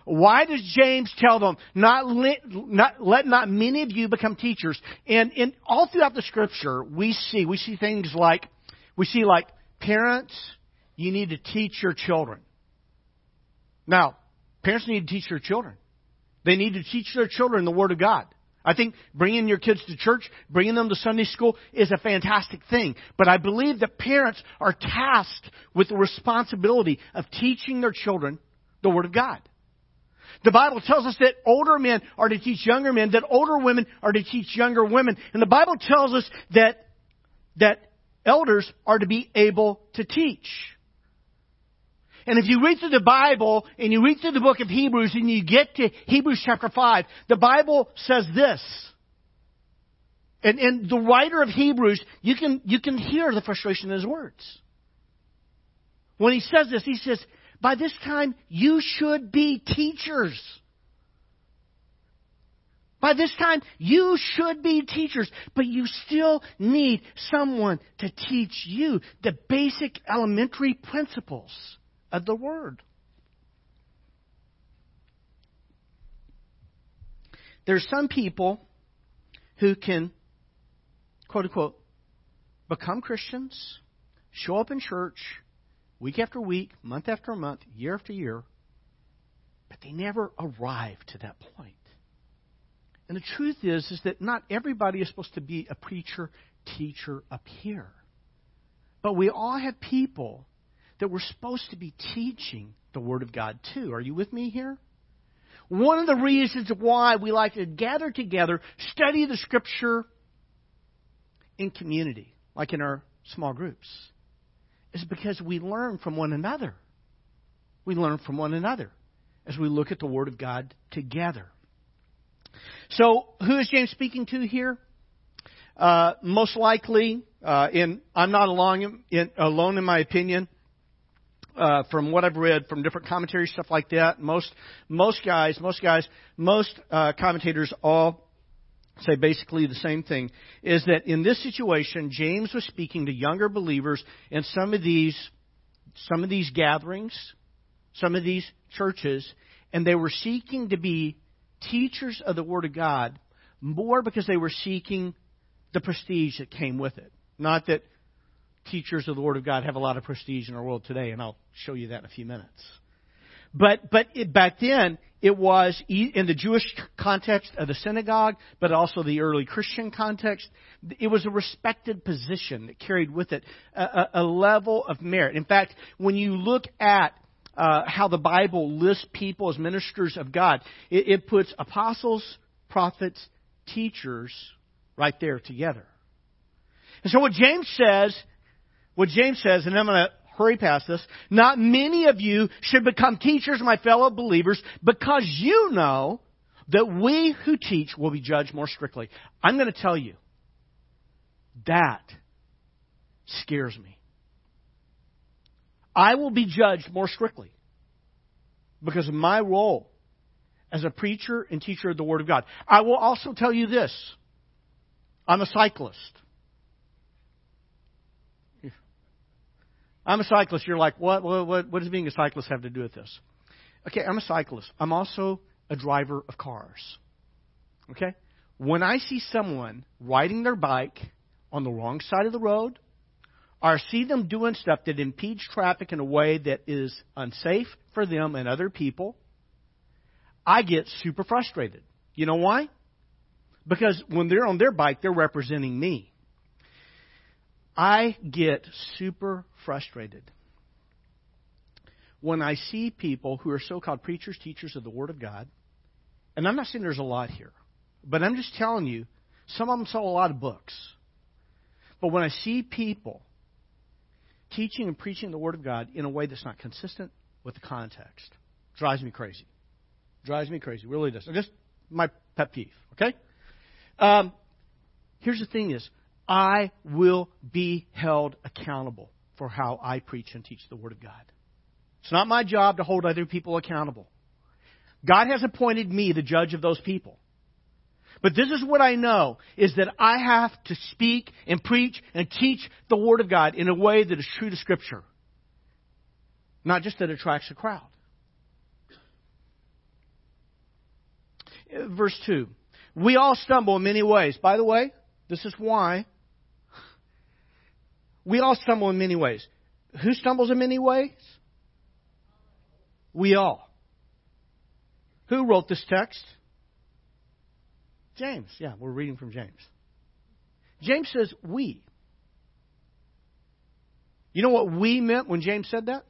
Why does James tell them, not let, not, let not many of you become teachers? And in, all throughout the scripture, we see, we see things like, we see like, parents, you need to teach your children. Now, parents need to teach their children. They need to teach their children the Word of God. I think bringing your kids to church, bringing them to Sunday school is a fantastic thing. But I believe that parents are tasked with the responsibility of teaching their children the Word of God. The Bible tells us that older men are to teach younger men, that older women are to teach younger women. And the Bible tells us that, that elders are to be able to teach. And if you read through the Bible and you read through the book of Hebrews and you get to Hebrews chapter 5, the Bible says this. And, and the writer of Hebrews, you can, you can hear the frustration in his words. When he says this, he says, by this time you should be teachers. By this time, you should be teachers, but you still need someone to teach you the basic elementary principles of the Word. There's some people who can, quote unquote, become Christians, show up in church week after week, month after month, year after year, but they never arrive to that point. And the truth is, is that not everybody is supposed to be a preacher, teacher up here. But we all have people that we're supposed to be teaching the Word of God too. Are you with me here? One of the reasons why we like to gather together, study the Scripture in community, like in our small groups, is because we learn from one another. We learn from one another as we look at the Word of God together. So, who is James speaking to here? Uh, most likely, uh, in I'm not alone in, alone in my opinion uh, from what I've read from different commentaries, stuff like that, most most guys, most guys, most uh, commentators all say basically the same thing: is that in this situation, James was speaking to younger believers in some of these some of these gatherings, some of these churches, And they were seeking to be teachers of the Word of God more because they were seeking the prestige that came with it. Not that teachers of the Word of God have a lot of prestige in our world today, and I'll show you that in a few minutes. But but it, back then it was in the Jewish context of the synagogue, but also the early Christian context. It was a respected position that carried with it a, a level of merit. In fact, when you look at uh, how the Bible lists people as ministers of God, it, it puts apostles, prophets, teachers right there together. And so what James says, what James says, and I'm going to hurry past this, not many of you should become teachers, my fellow believers, because you know that we who teach will be judged more strictly. I'm going to tell you, that scares me. I will be judged more strictly because of my role as a preacher and teacher of the Word of God. I will also tell you this I'm a cyclist. I'm a cyclist. You're like, what, what, what, what does being a cyclist have to do with this? Okay, I'm a cyclist. I'm also a driver of cars. Okay? When I see someone riding their bike on the wrong side of the road, or see them doing stuff that impedes traffic in a way that is unsafe for them and other people, I get super frustrated. You know why? Because when they're on their bike, they're representing me. I get super frustrated when I see people who are so called preachers, teachers of the Word of God. And I'm not saying there's a lot here, but I'm just telling you, some of them sell a lot of books. But when I see people teaching and preaching the Word of God in a way that's not consistent with the context, drives me crazy. Drives me crazy. Really does. Just my pet peeve. Okay. Um, here's the thing: is I will be held accountable for how I preach and teach the Word of God. It's not my job to hold other people accountable. God has appointed me the judge of those people. But this is what I know is that I have to speak and preach and teach the Word of God in a way that is true to Scripture. Not just that attracts a crowd. Verse 2. We all stumble in many ways. By the way, this is why we all stumble in many ways. Who stumbles in many ways? We all. Who wrote this text? James. Yeah, we're reading from James. James says, we. You know what we meant when James said that?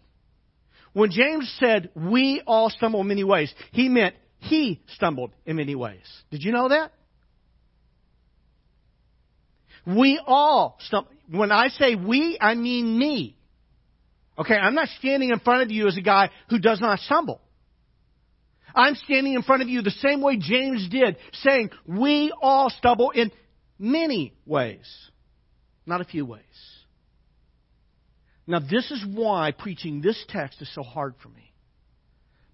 When James said, we all stumble in many ways, he meant he stumbled in many ways. Did you know that? We all stumble. When I say we, I mean me. Okay, I'm not standing in front of you as a guy who does not stumble. I'm standing in front of you the same way James did, saying, We all stumble in many ways, not a few ways. Now, this is why preaching this text is so hard for me.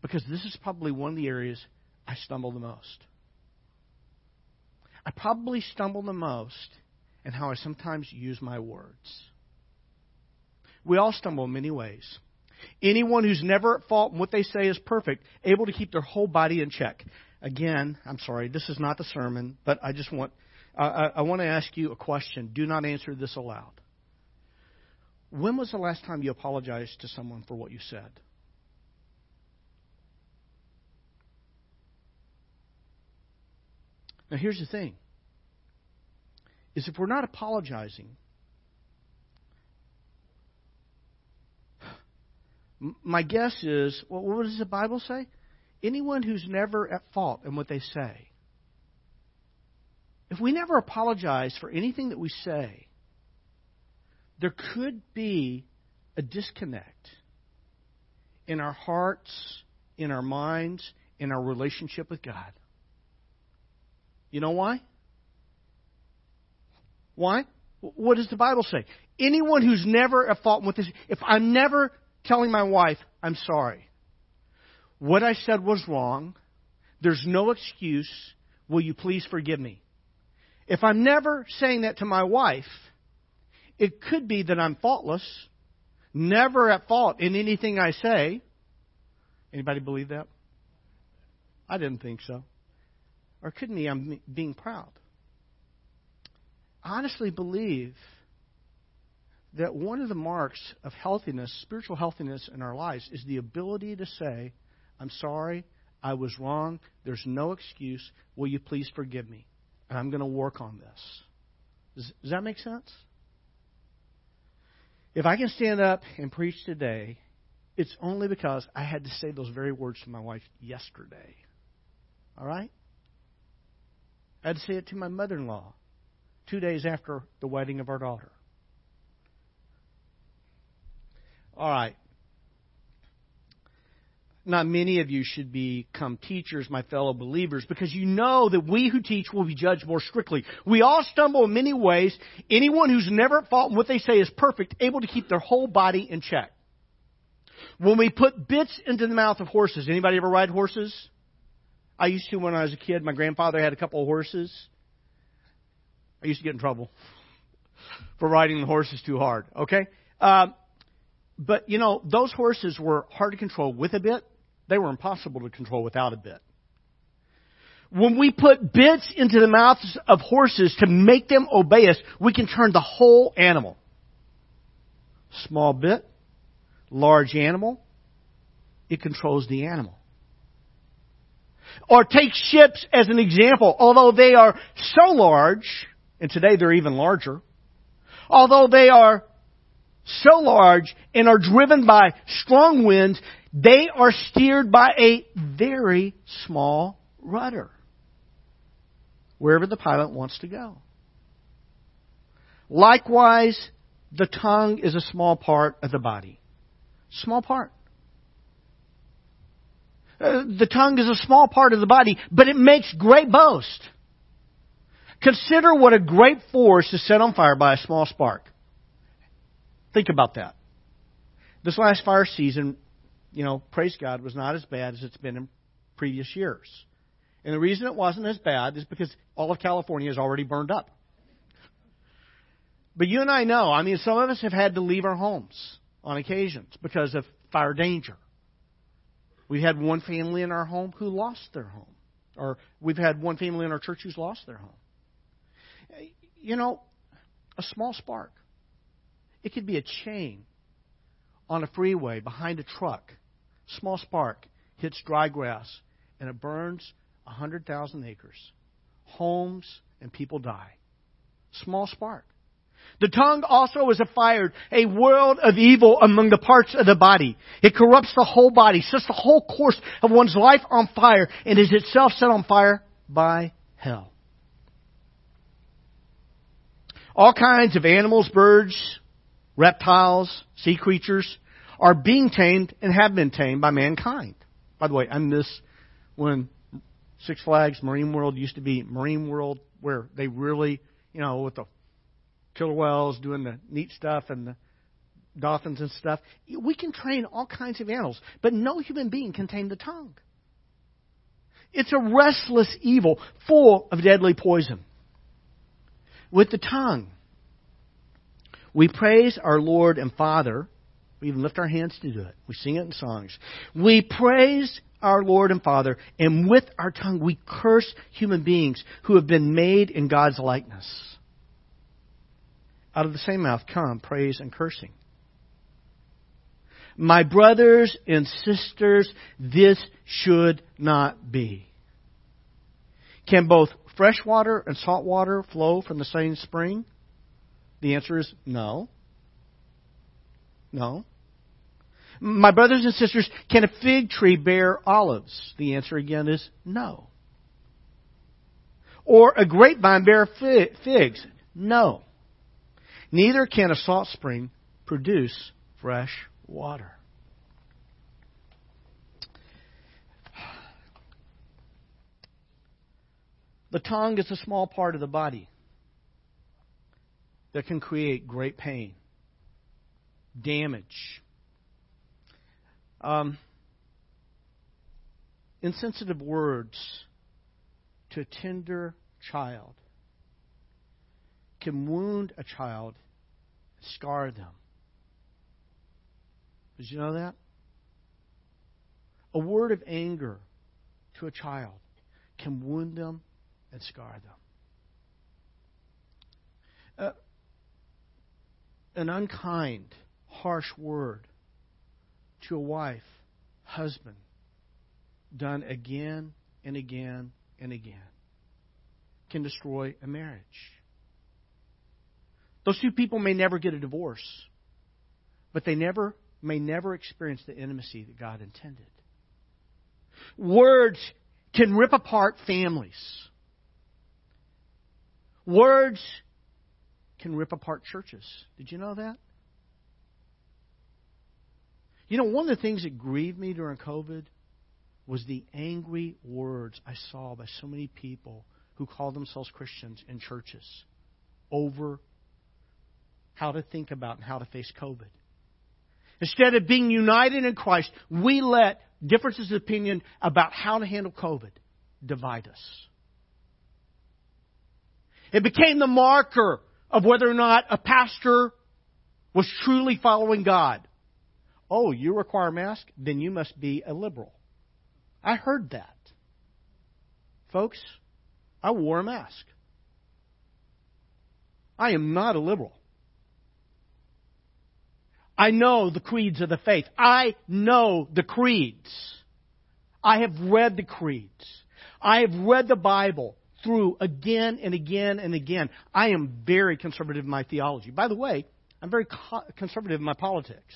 Because this is probably one of the areas I stumble the most. I probably stumble the most in how I sometimes use my words. We all stumble in many ways. Anyone who's never at fault in what they say is perfect, able to keep their whole body in check. Again, I'm sorry, this is not the sermon, but I just want I, I want to ask you a question. Do not answer this aloud. When was the last time you apologized to someone for what you said? Now here's the thing. Is if we're not apologizing, my guess is, well, what does the Bible say? Anyone who's never at fault in what they say. If we never apologize for anything that we say, there could be a disconnect in our hearts, in our minds, in our relationship with God. You know why? Why? What does the Bible say? Anyone who's never at fault with this, if I'm never telling my wife, I'm sorry. What I said was wrong. There's no excuse. Will you please forgive me? If I'm never saying that to my wife, it could be that I'm faultless, never at fault in anything I say. Anybody believe that? I didn't think so. Or could be I'm being proud. Honestly believe that one of the marks of healthiness, spiritual healthiness in our lives, is the ability to say, I'm sorry, I was wrong, there's no excuse, will you please forgive me? And I'm going to work on this. Does, does that make sense? If I can stand up and preach today, it's only because I had to say those very words to my wife yesterday. All right? I had to say it to my mother in law two days after the wedding of our daughter. All right. Not many of you should become teachers, my fellow believers, because you know that we who teach will be judged more strictly. We all stumble in many ways. Anyone who's never fault in what they say is perfect, able to keep their whole body in check. When we put bits into the mouth of horses, anybody ever ride horses? I used to when I was a kid. My grandfather had a couple of horses. I used to get in trouble for riding the horses too hard. Okay, uh, but you know those horses were hard to control with a bit. They were impossible to control without a bit. When we put bits into the mouths of horses to make them obey us, we can turn the whole animal. Small bit, large animal, it controls the animal. Or take ships as an example. Although they are so large, and today they're even larger, although they are so large and are driven by strong winds, they are steered by a very small rudder. Wherever the pilot wants to go. Likewise, the tongue is a small part of the body. Small part. Uh, the tongue is a small part of the body, but it makes great boast. Consider what a great forest is set on fire by a small spark. Think about that. This last fire season, you know, praise God, was not as bad as it's been in previous years. And the reason it wasn't as bad is because all of California is already burned up. But you and I know, I mean, some of us have had to leave our homes on occasions because of fire danger. We had one family in our home who lost their home. Or we've had one family in our church who's lost their home. You know, a small spark. It could be a chain on a freeway behind a truck. Small spark hits dry grass and it burns 100,000 acres. Homes and people die. Small spark. The tongue also is a fire, a world of evil among the parts of the body. It corrupts the whole body, sets the whole course of one's life on fire, and is itself set on fire by hell. All kinds of animals, birds, reptiles, sea creatures are being tamed and have been tamed by mankind. By the way, I miss when Six Flags Marine World used to be Marine World, where they really, you know, with the killer whales doing the neat stuff and the dolphins and stuff. We can train all kinds of animals, but no human being can tame the tongue. It's a restless evil full of deadly poison. With the tongue, we praise our Lord and Father. We even lift our hands to do it. We sing it in songs. We praise our Lord and Father, and with our tongue we curse human beings who have been made in God's likeness. Out of the same mouth come praise and cursing. My brothers and sisters, this should not be. Can both fresh water and salt water flow from the same spring? The answer is no. No. My brothers and sisters, can a fig tree bear olives? The answer again is no. Or a grapevine bear figs? No. Neither can a salt spring produce fresh water. The tongue is a small part of the body that can create great pain, damage. Um, insensitive words to a tender child can wound a child, scar them. Did you know that? A word of anger to a child can wound them and scar them. Uh, an unkind, harsh word to a wife, husband, done again and again and again, can destroy a marriage. Those two people may never get a divorce, but they never may never experience the intimacy that God intended. Words can rip apart families. Words can rip apart churches. Did you know that? You know, one of the things that grieved me during COVID was the angry words I saw by so many people who call themselves Christians in churches over how to think about and how to face COVID. Instead of being united in Christ, we let differences of opinion about how to handle COVID divide us. It became the marker of whether or not a pastor was truly following God. Oh, you require a mask? Then you must be a liberal. I heard that. Folks, I wore a mask. I am not a liberal. I know the creeds of the faith. I know the creeds. I have read the creeds. I have read the Bible through again and again and again. I am very conservative in my theology. By the way, I'm very conservative in my politics.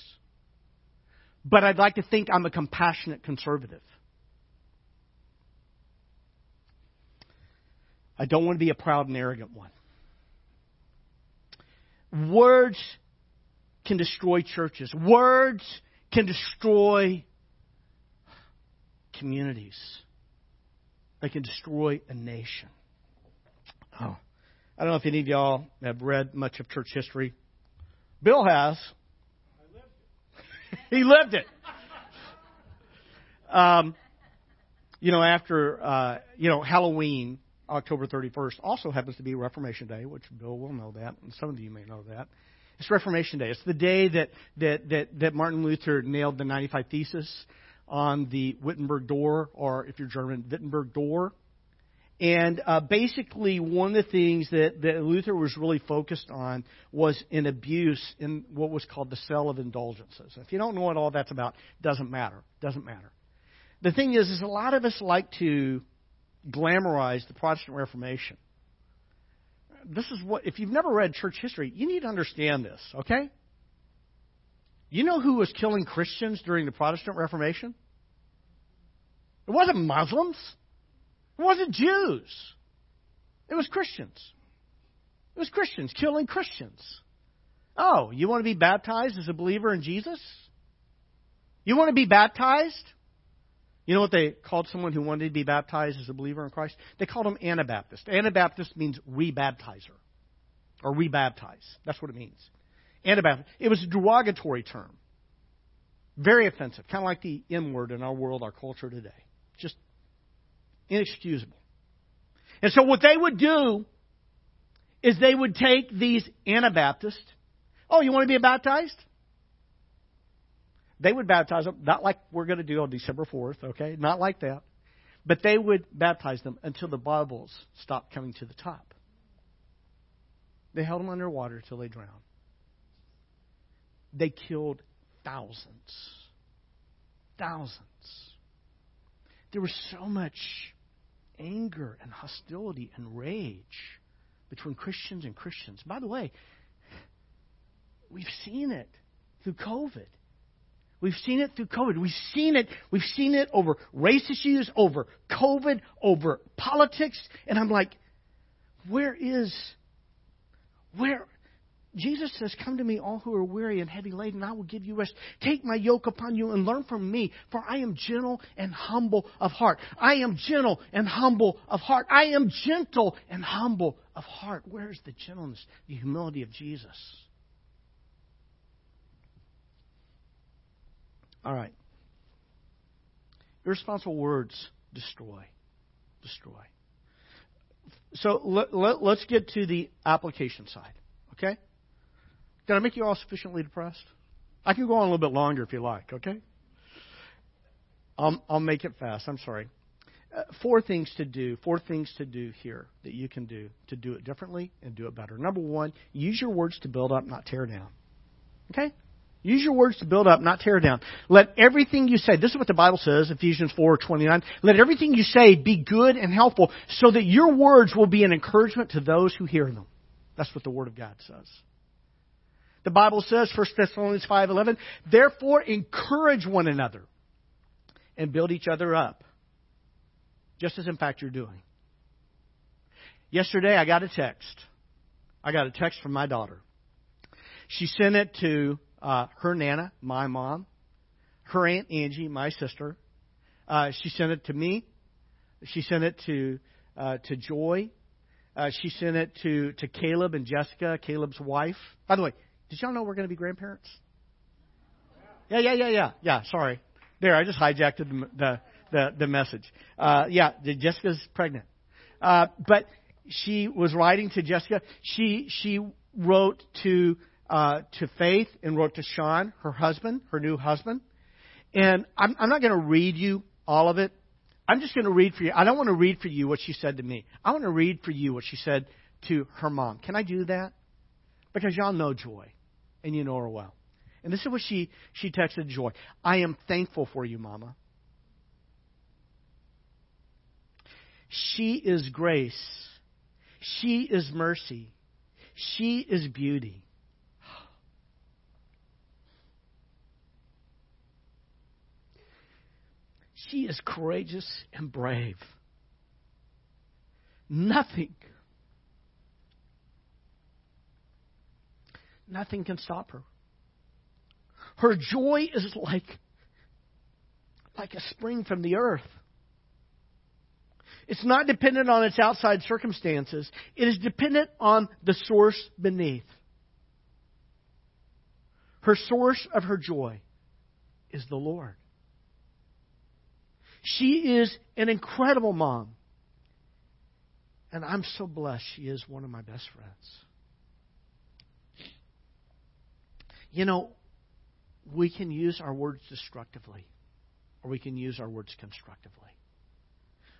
But I'd like to think I'm a compassionate conservative. I don't want to be a proud and arrogant one. Words can destroy churches. Words can destroy communities. They can destroy a nation. Oh, I don't know if any of y'all have read much of church history. Bill has. *laughs* he lived it. Um, you know, after uh, you know Halloween, October 31st, also happens to be Reformation Day, which Bill will know that, and some of you may know that. It's Reformation Day. It's the day that, that, that, that Martin Luther nailed the 95 Thesis on the Wittenberg door, or if you're German, Wittenberg door. And uh, basically, one of the things that, that Luther was really focused on was an abuse in what was called the cell of indulgences. If you don't know what all that's about, doesn't matter. Doesn't matter. The thing is, is a lot of us like to glamorize the Protestant Reformation this is what, if you've never read church history, you need to understand this, okay? You know who was killing Christians during the Protestant Reformation? It wasn't Muslims. It wasn't Jews. It was Christians. It was Christians killing Christians. Oh, you want to be baptized as a believer in Jesus? You want to be baptized? You know what they called someone who wanted to be baptized as a believer in Christ? They called him Anabaptist. Anabaptist means rebaptizer or rebaptize. That's what it means. Anabaptist. It was a derogatory term. Very offensive, kind of like the N word in our world, our culture today. Just inexcusable. And so what they would do is they would take these Anabaptists. Oh, you want to be baptized? They would baptize them, not like we're going to do on December 4th, okay? Not like that. But they would baptize them until the bubbles stopped coming to the top. They held them underwater until they drowned. They killed thousands. Thousands. There was so much anger and hostility and rage between Christians and Christians. By the way, we've seen it through COVID. We've seen it through COVID. We've seen it. We've seen it over race issues, over COVID, over politics. And I'm like, where is, where, Jesus says, Come to me, all who are weary and heavy laden, I will give you rest. Take my yoke upon you and learn from me, for I am gentle and humble of heart. I am gentle and humble of heart. I am gentle and humble of heart. Where's the gentleness, the humility of Jesus? All right. Irresponsible words destroy. Destroy. So let, let, let's get to the application side. Okay? Did I make you all sufficiently depressed? I can go on a little bit longer if you like, okay? I'll, I'll make it fast. I'm sorry. uh, four things to do, four things to do here that you can do to do it differently and do it better. Number one, use your words to build up, not tear down. Okay? Use your words to build up, not tear down. Let everything you say, this is what the Bible says, Ephesians 4:29. Let everything you say be good and helpful so that your words will be an encouragement to those who hear them. That's what the word of God says. The Bible says, 1 Thessalonians 5:11, therefore encourage one another and build each other up, just as in fact you're doing. Yesterday I got a text. I got a text from my daughter. She sent it to uh, her nana, my mom, her aunt Angie, my sister. Uh, she sent it to me. She sent it to uh, to Joy. Uh, she sent it to to Caleb and Jessica, Caleb's wife. By the way, did y'all know we're going to be grandparents? Yeah, yeah, yeah, yeah, yeah. Sorry, there. I just hijacked the the the, the message. Uh, yeah, Jessica's pregnant, uh, but she was writing to Jessica. She she wrote to uh, to Faith and wrote to Sean, her husband, her new husband. And I'm, I'm not going to read you all of it. I'm just going to read for you. I don't want to read for you what she said to me. I want to read for you what she said to her mom. Can I do that? Because y'all know Joy, and you know her well. And this is what she, she texted Joy. I am thankful for you, Mama. She is grace. She is mercy. She is beauty. She is courageous and brave. Nothing, nothing can stop her. Her joy is like, like a spring from the earth. It's not dependent on its outside circumstances. It is dependent on the source beneath. Her source of her joy is the Lord. She is an incredible mom. And I'm so blessed she is one of my best friends. You know, we can use our words destructively, or we can use our words constructively.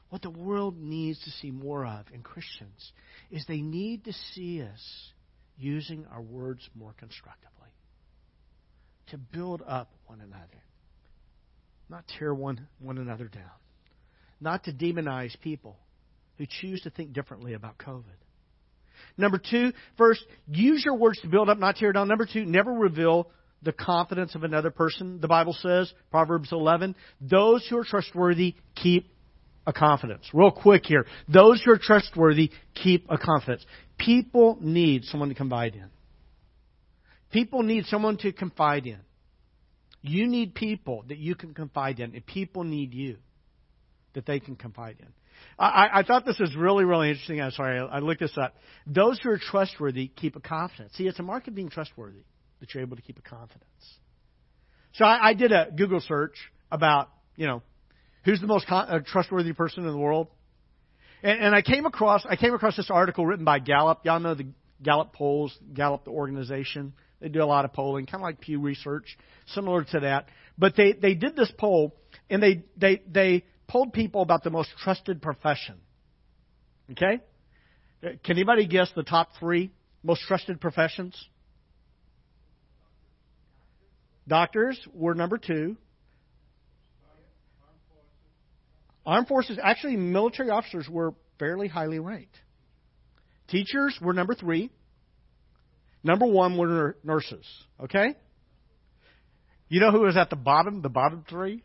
What the world needs to see more of in Christians is they need to see us using our words more constructively to build up one another not tear one, one another down, not to demonize people who choose to think differently about COVID. Number two, first, use your words to build up, not tear down. Number two, never reveal the confidence of another person. The Bible says, Proverbs 11, those who are trustworthy keep a confidence. Real quick here. Those who are trustworthy keep a confidence. People need someone to confide in. People need someone to confide in. You need people that you can confide in, and people need you that they can confide in. I, I thought this was really, really interesting. I'm sorry, I, I looked this up. Those who are trustworthy keep a confidence. See, it's a mark of being trustworthy that you're able to keep a confidence. So I, I did a Google search about, you know, who's the most con- uh, trustworthy person in the world, and, and I came across I came across this article written by Gallup. Y'all know the Gallup polls, Gallup the organization. They do a lot of polling, kind of like Pew Research, similar to that. But they, they did this poll, and they, they, they polled people about the most trusted profession. Okay? Can anybody guess the top three most trusted professions? Doctors were number two. Armed forces, actually, military officers were fairly highly ranked. Teachers were number three. Number one were nurses. Okay? You know who was at the bottom, the bottom three?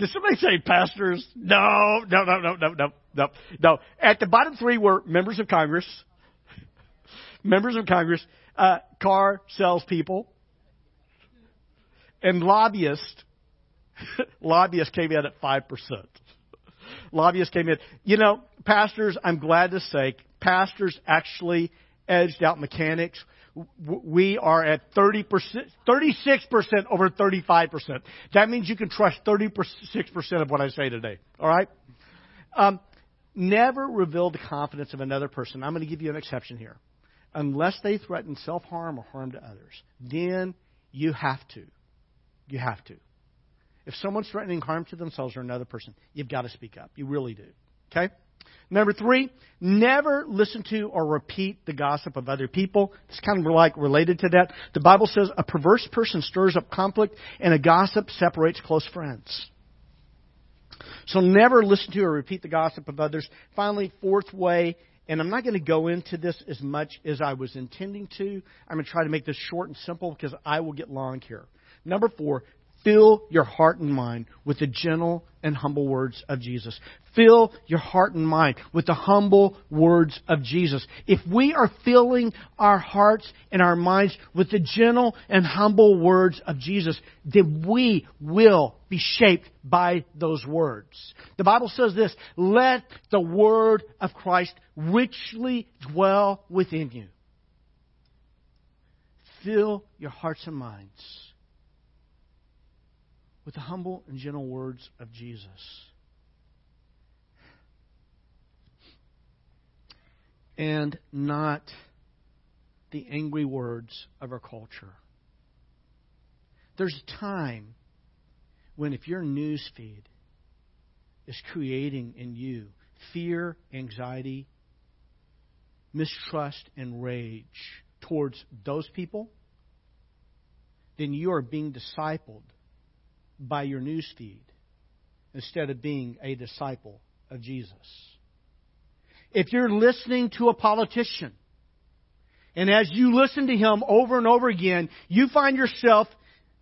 Did somebody say pastors? No, no, no, no, no, no, no, no. At the bottom three were members of Congress, members of Congress, uh, car salespeople, and lobbyists. *laughs* lobbyists came in at five percent. Lobbyists came in. You know, pastors. I'm glad to say, pastors actually edged out mechanics. We are at 30%, 36% over 35%. That means you can trust 36% of what I say today. All right? Um, never reveal the confidence of another person. I'm going to give you an exception here. Unless they threaten self harm or harm to others, then you have to. You have to. If someone's threatening harm to themselves or another person, you've got to speak up. You really do. Okay? Number three, never listen to or repeat the gossip of other people. It's kind of like related to that. The Bible says a perverse person stirs up conflict and a gossip separates close friends. So never listen to or repeat the gossip of others. Finally, fourth way, and I'm not going to go into this as much as I was intending to. I'm going to try to make this short and simple because I will get long here. Number four, Fill your heart and mind with the gentle and humble words of Jesus. Fill your heart and mind with the humble words of Jesus. If we are filling our hearts and our minds with the gentle and humble words of Jesus, then we will be shaped by those words. The Bible says this, let the word of Christ richly dwell within you. Fill your hearts and minds with the humble and gentle words of Jesus. And not the angry words of our culture. There's a time when if your news feed is creating in you fear, anxiety, mistrust, and rage towards those people, then you are being discipled by your news feed instead of being a disciple of Jesus. If you're listening to a politician, and as you listen to him over and over again, you find yourself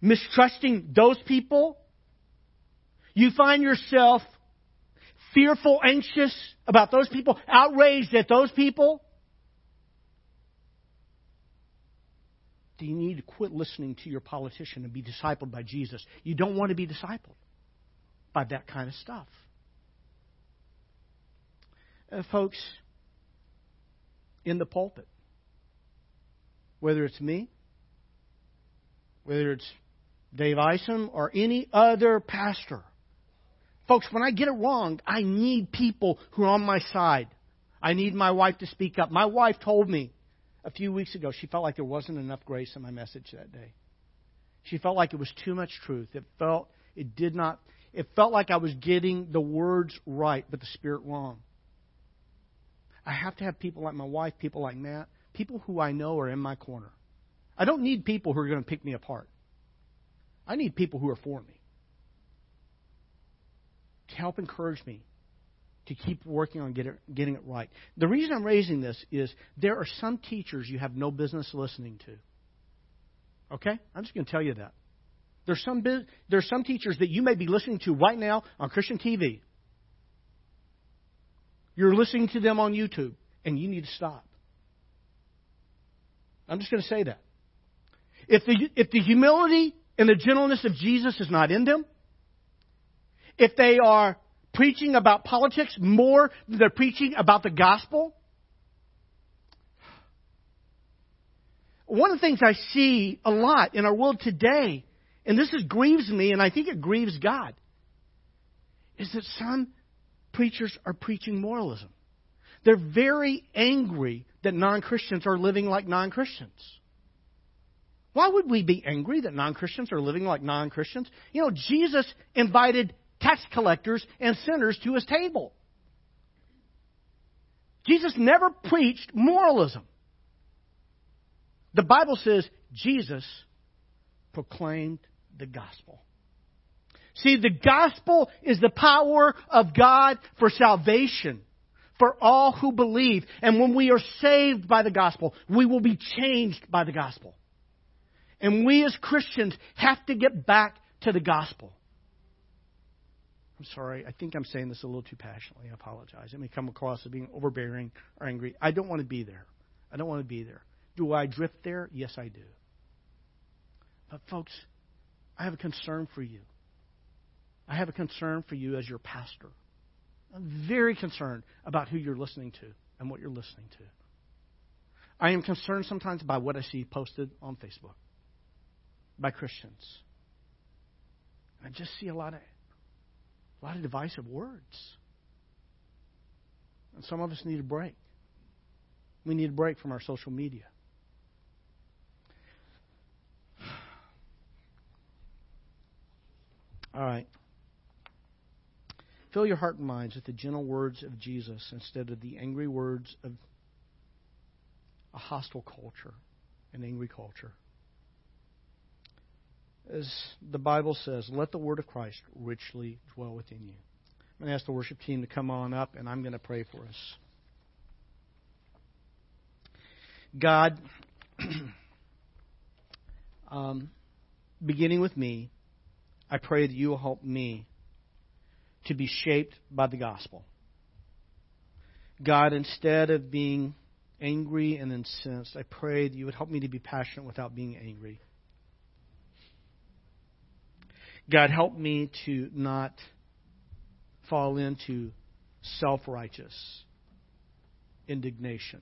mistrusting those people, you find yourself fearful, anxious about those people, outraged at those people, do you need to quit listening to your politician and be discipled by Jesus? You don't want to be discipled by that kind of stuff. Uh, folks, in the pulpit, whether it's me, whether it's Dave Isom, or any other pastor, folks, when I get it wrong, I need people who are on my side. I need my wife to speak up. My wife told me a few weeks ago, she felt like there wasn't enough grace in my message that day. She felt like it was too much truth. It felt it did not it felt like I was getting the words right but the spirit wrong. I have to have people like my wife, people like Matt, people who I know are in my corner. I don't need people who are going to pick me apart. I need people who are for me. To help encourage me to keep working on get it, getting it right. The reason I'm raising this is there are some teachers you have no business listening to. Okay? I'm just going to tell you that. There's some, there's some teachers that you may be listening to right now on Christian TV. You're listening to them on YouTube, and you need to stop. I'm just going to say that. If the, if the humility and the gentleness of Jesus is not in them, if they are preaching about politics more than they're preaching about the gospel? One of the things I see a lot in our world today, and this is, grieves me, and I think it grieves God, is that some preachers are preaching moralism. They're very angry that non Christians are living like non Christians. Why would we be angry that non Christians are living like non Christians? You know, Jesus invited tax collectors and sinners to his table. Jesus never preached moralism. The Bible says Jesus proclaimed the gospel. See, the gospel is the power of God for salvation for all who believe. And when we are saved by the gospel, we will be changed by the gospel. And we as Christians have to get back to the gospel. I'm sorry. I think I'm saying this a little too passionately. I apologize. It may come across as being overbearing or angry. I don't want to be there. I don't want to be there. Do I drift there? Yes, I do. But, folks, I have a concern for you. I have a concern for you as your pastor. I'm very concerned about who you're listening to and what you're listening to. I am concerned sometimes by what I see posted on Facebook by Christians. I just see a lot of a lot of divisive words. And some of us need a break. We need a break from our social media. *sighs* All right. Fill your heart and minds with the gentle words of Jesus instead of the angry words of a hostile culture, an angry culture. As the Bible says, let the word of Christ richly dwell within you. I'm going to ask the worship team to come on up, and I'm going to pray for us. God, *clears throat* um, beginning with me, I pray that you will help me to be shaped by the gospel. God, instead of being angry and incensed, I pray that you would help me to be passionate without being angry. God, help me to not fall into self righteous indignation.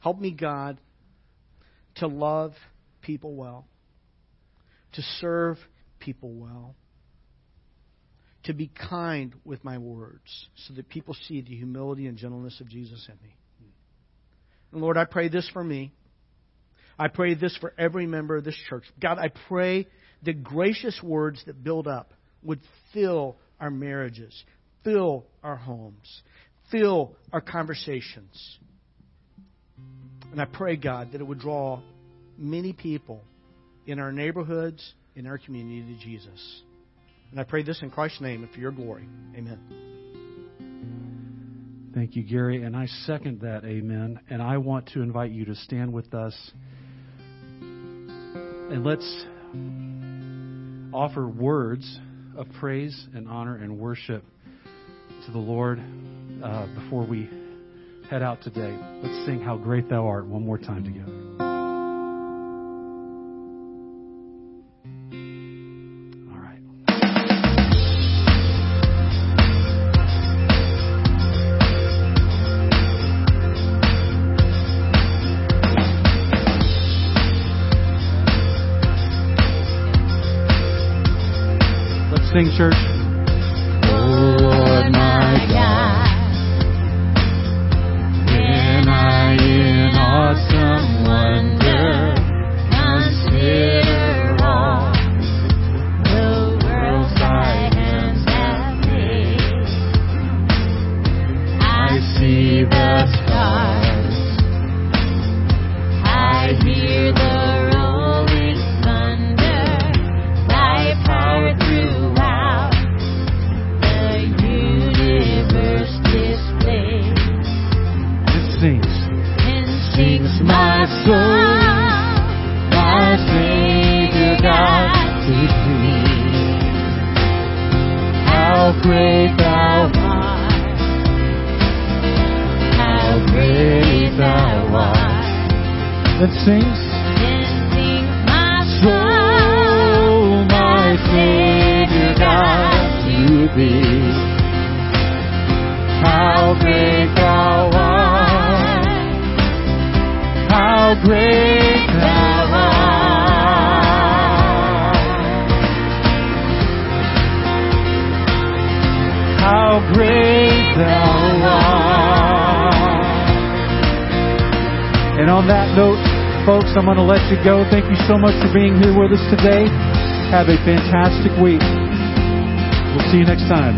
Help me, God, to love people well, to serve people well, to be kind with my words so that people see the humility and gentleness of Jesus in me. And Lord, I pray this for me. I pray this for every member of this church. God, I pray the gracious words that build up would fill our marriages, fill our homes, fill our conversations. And I pray, God, that it would draw many people in our neighborhoods, in our community to Jesus. And I pray this in Christ's name and for your glory. Amen. Thank you, Gary. And I second that, amen. And I want to invite you to stand with us. And let's offer words of praise and honor and worship to the Lord uh, before we head out today. Let's sing How Great Thou Art one more time together. Thank you so much for being here with us today. Have a fantastic week. We'll see you next time.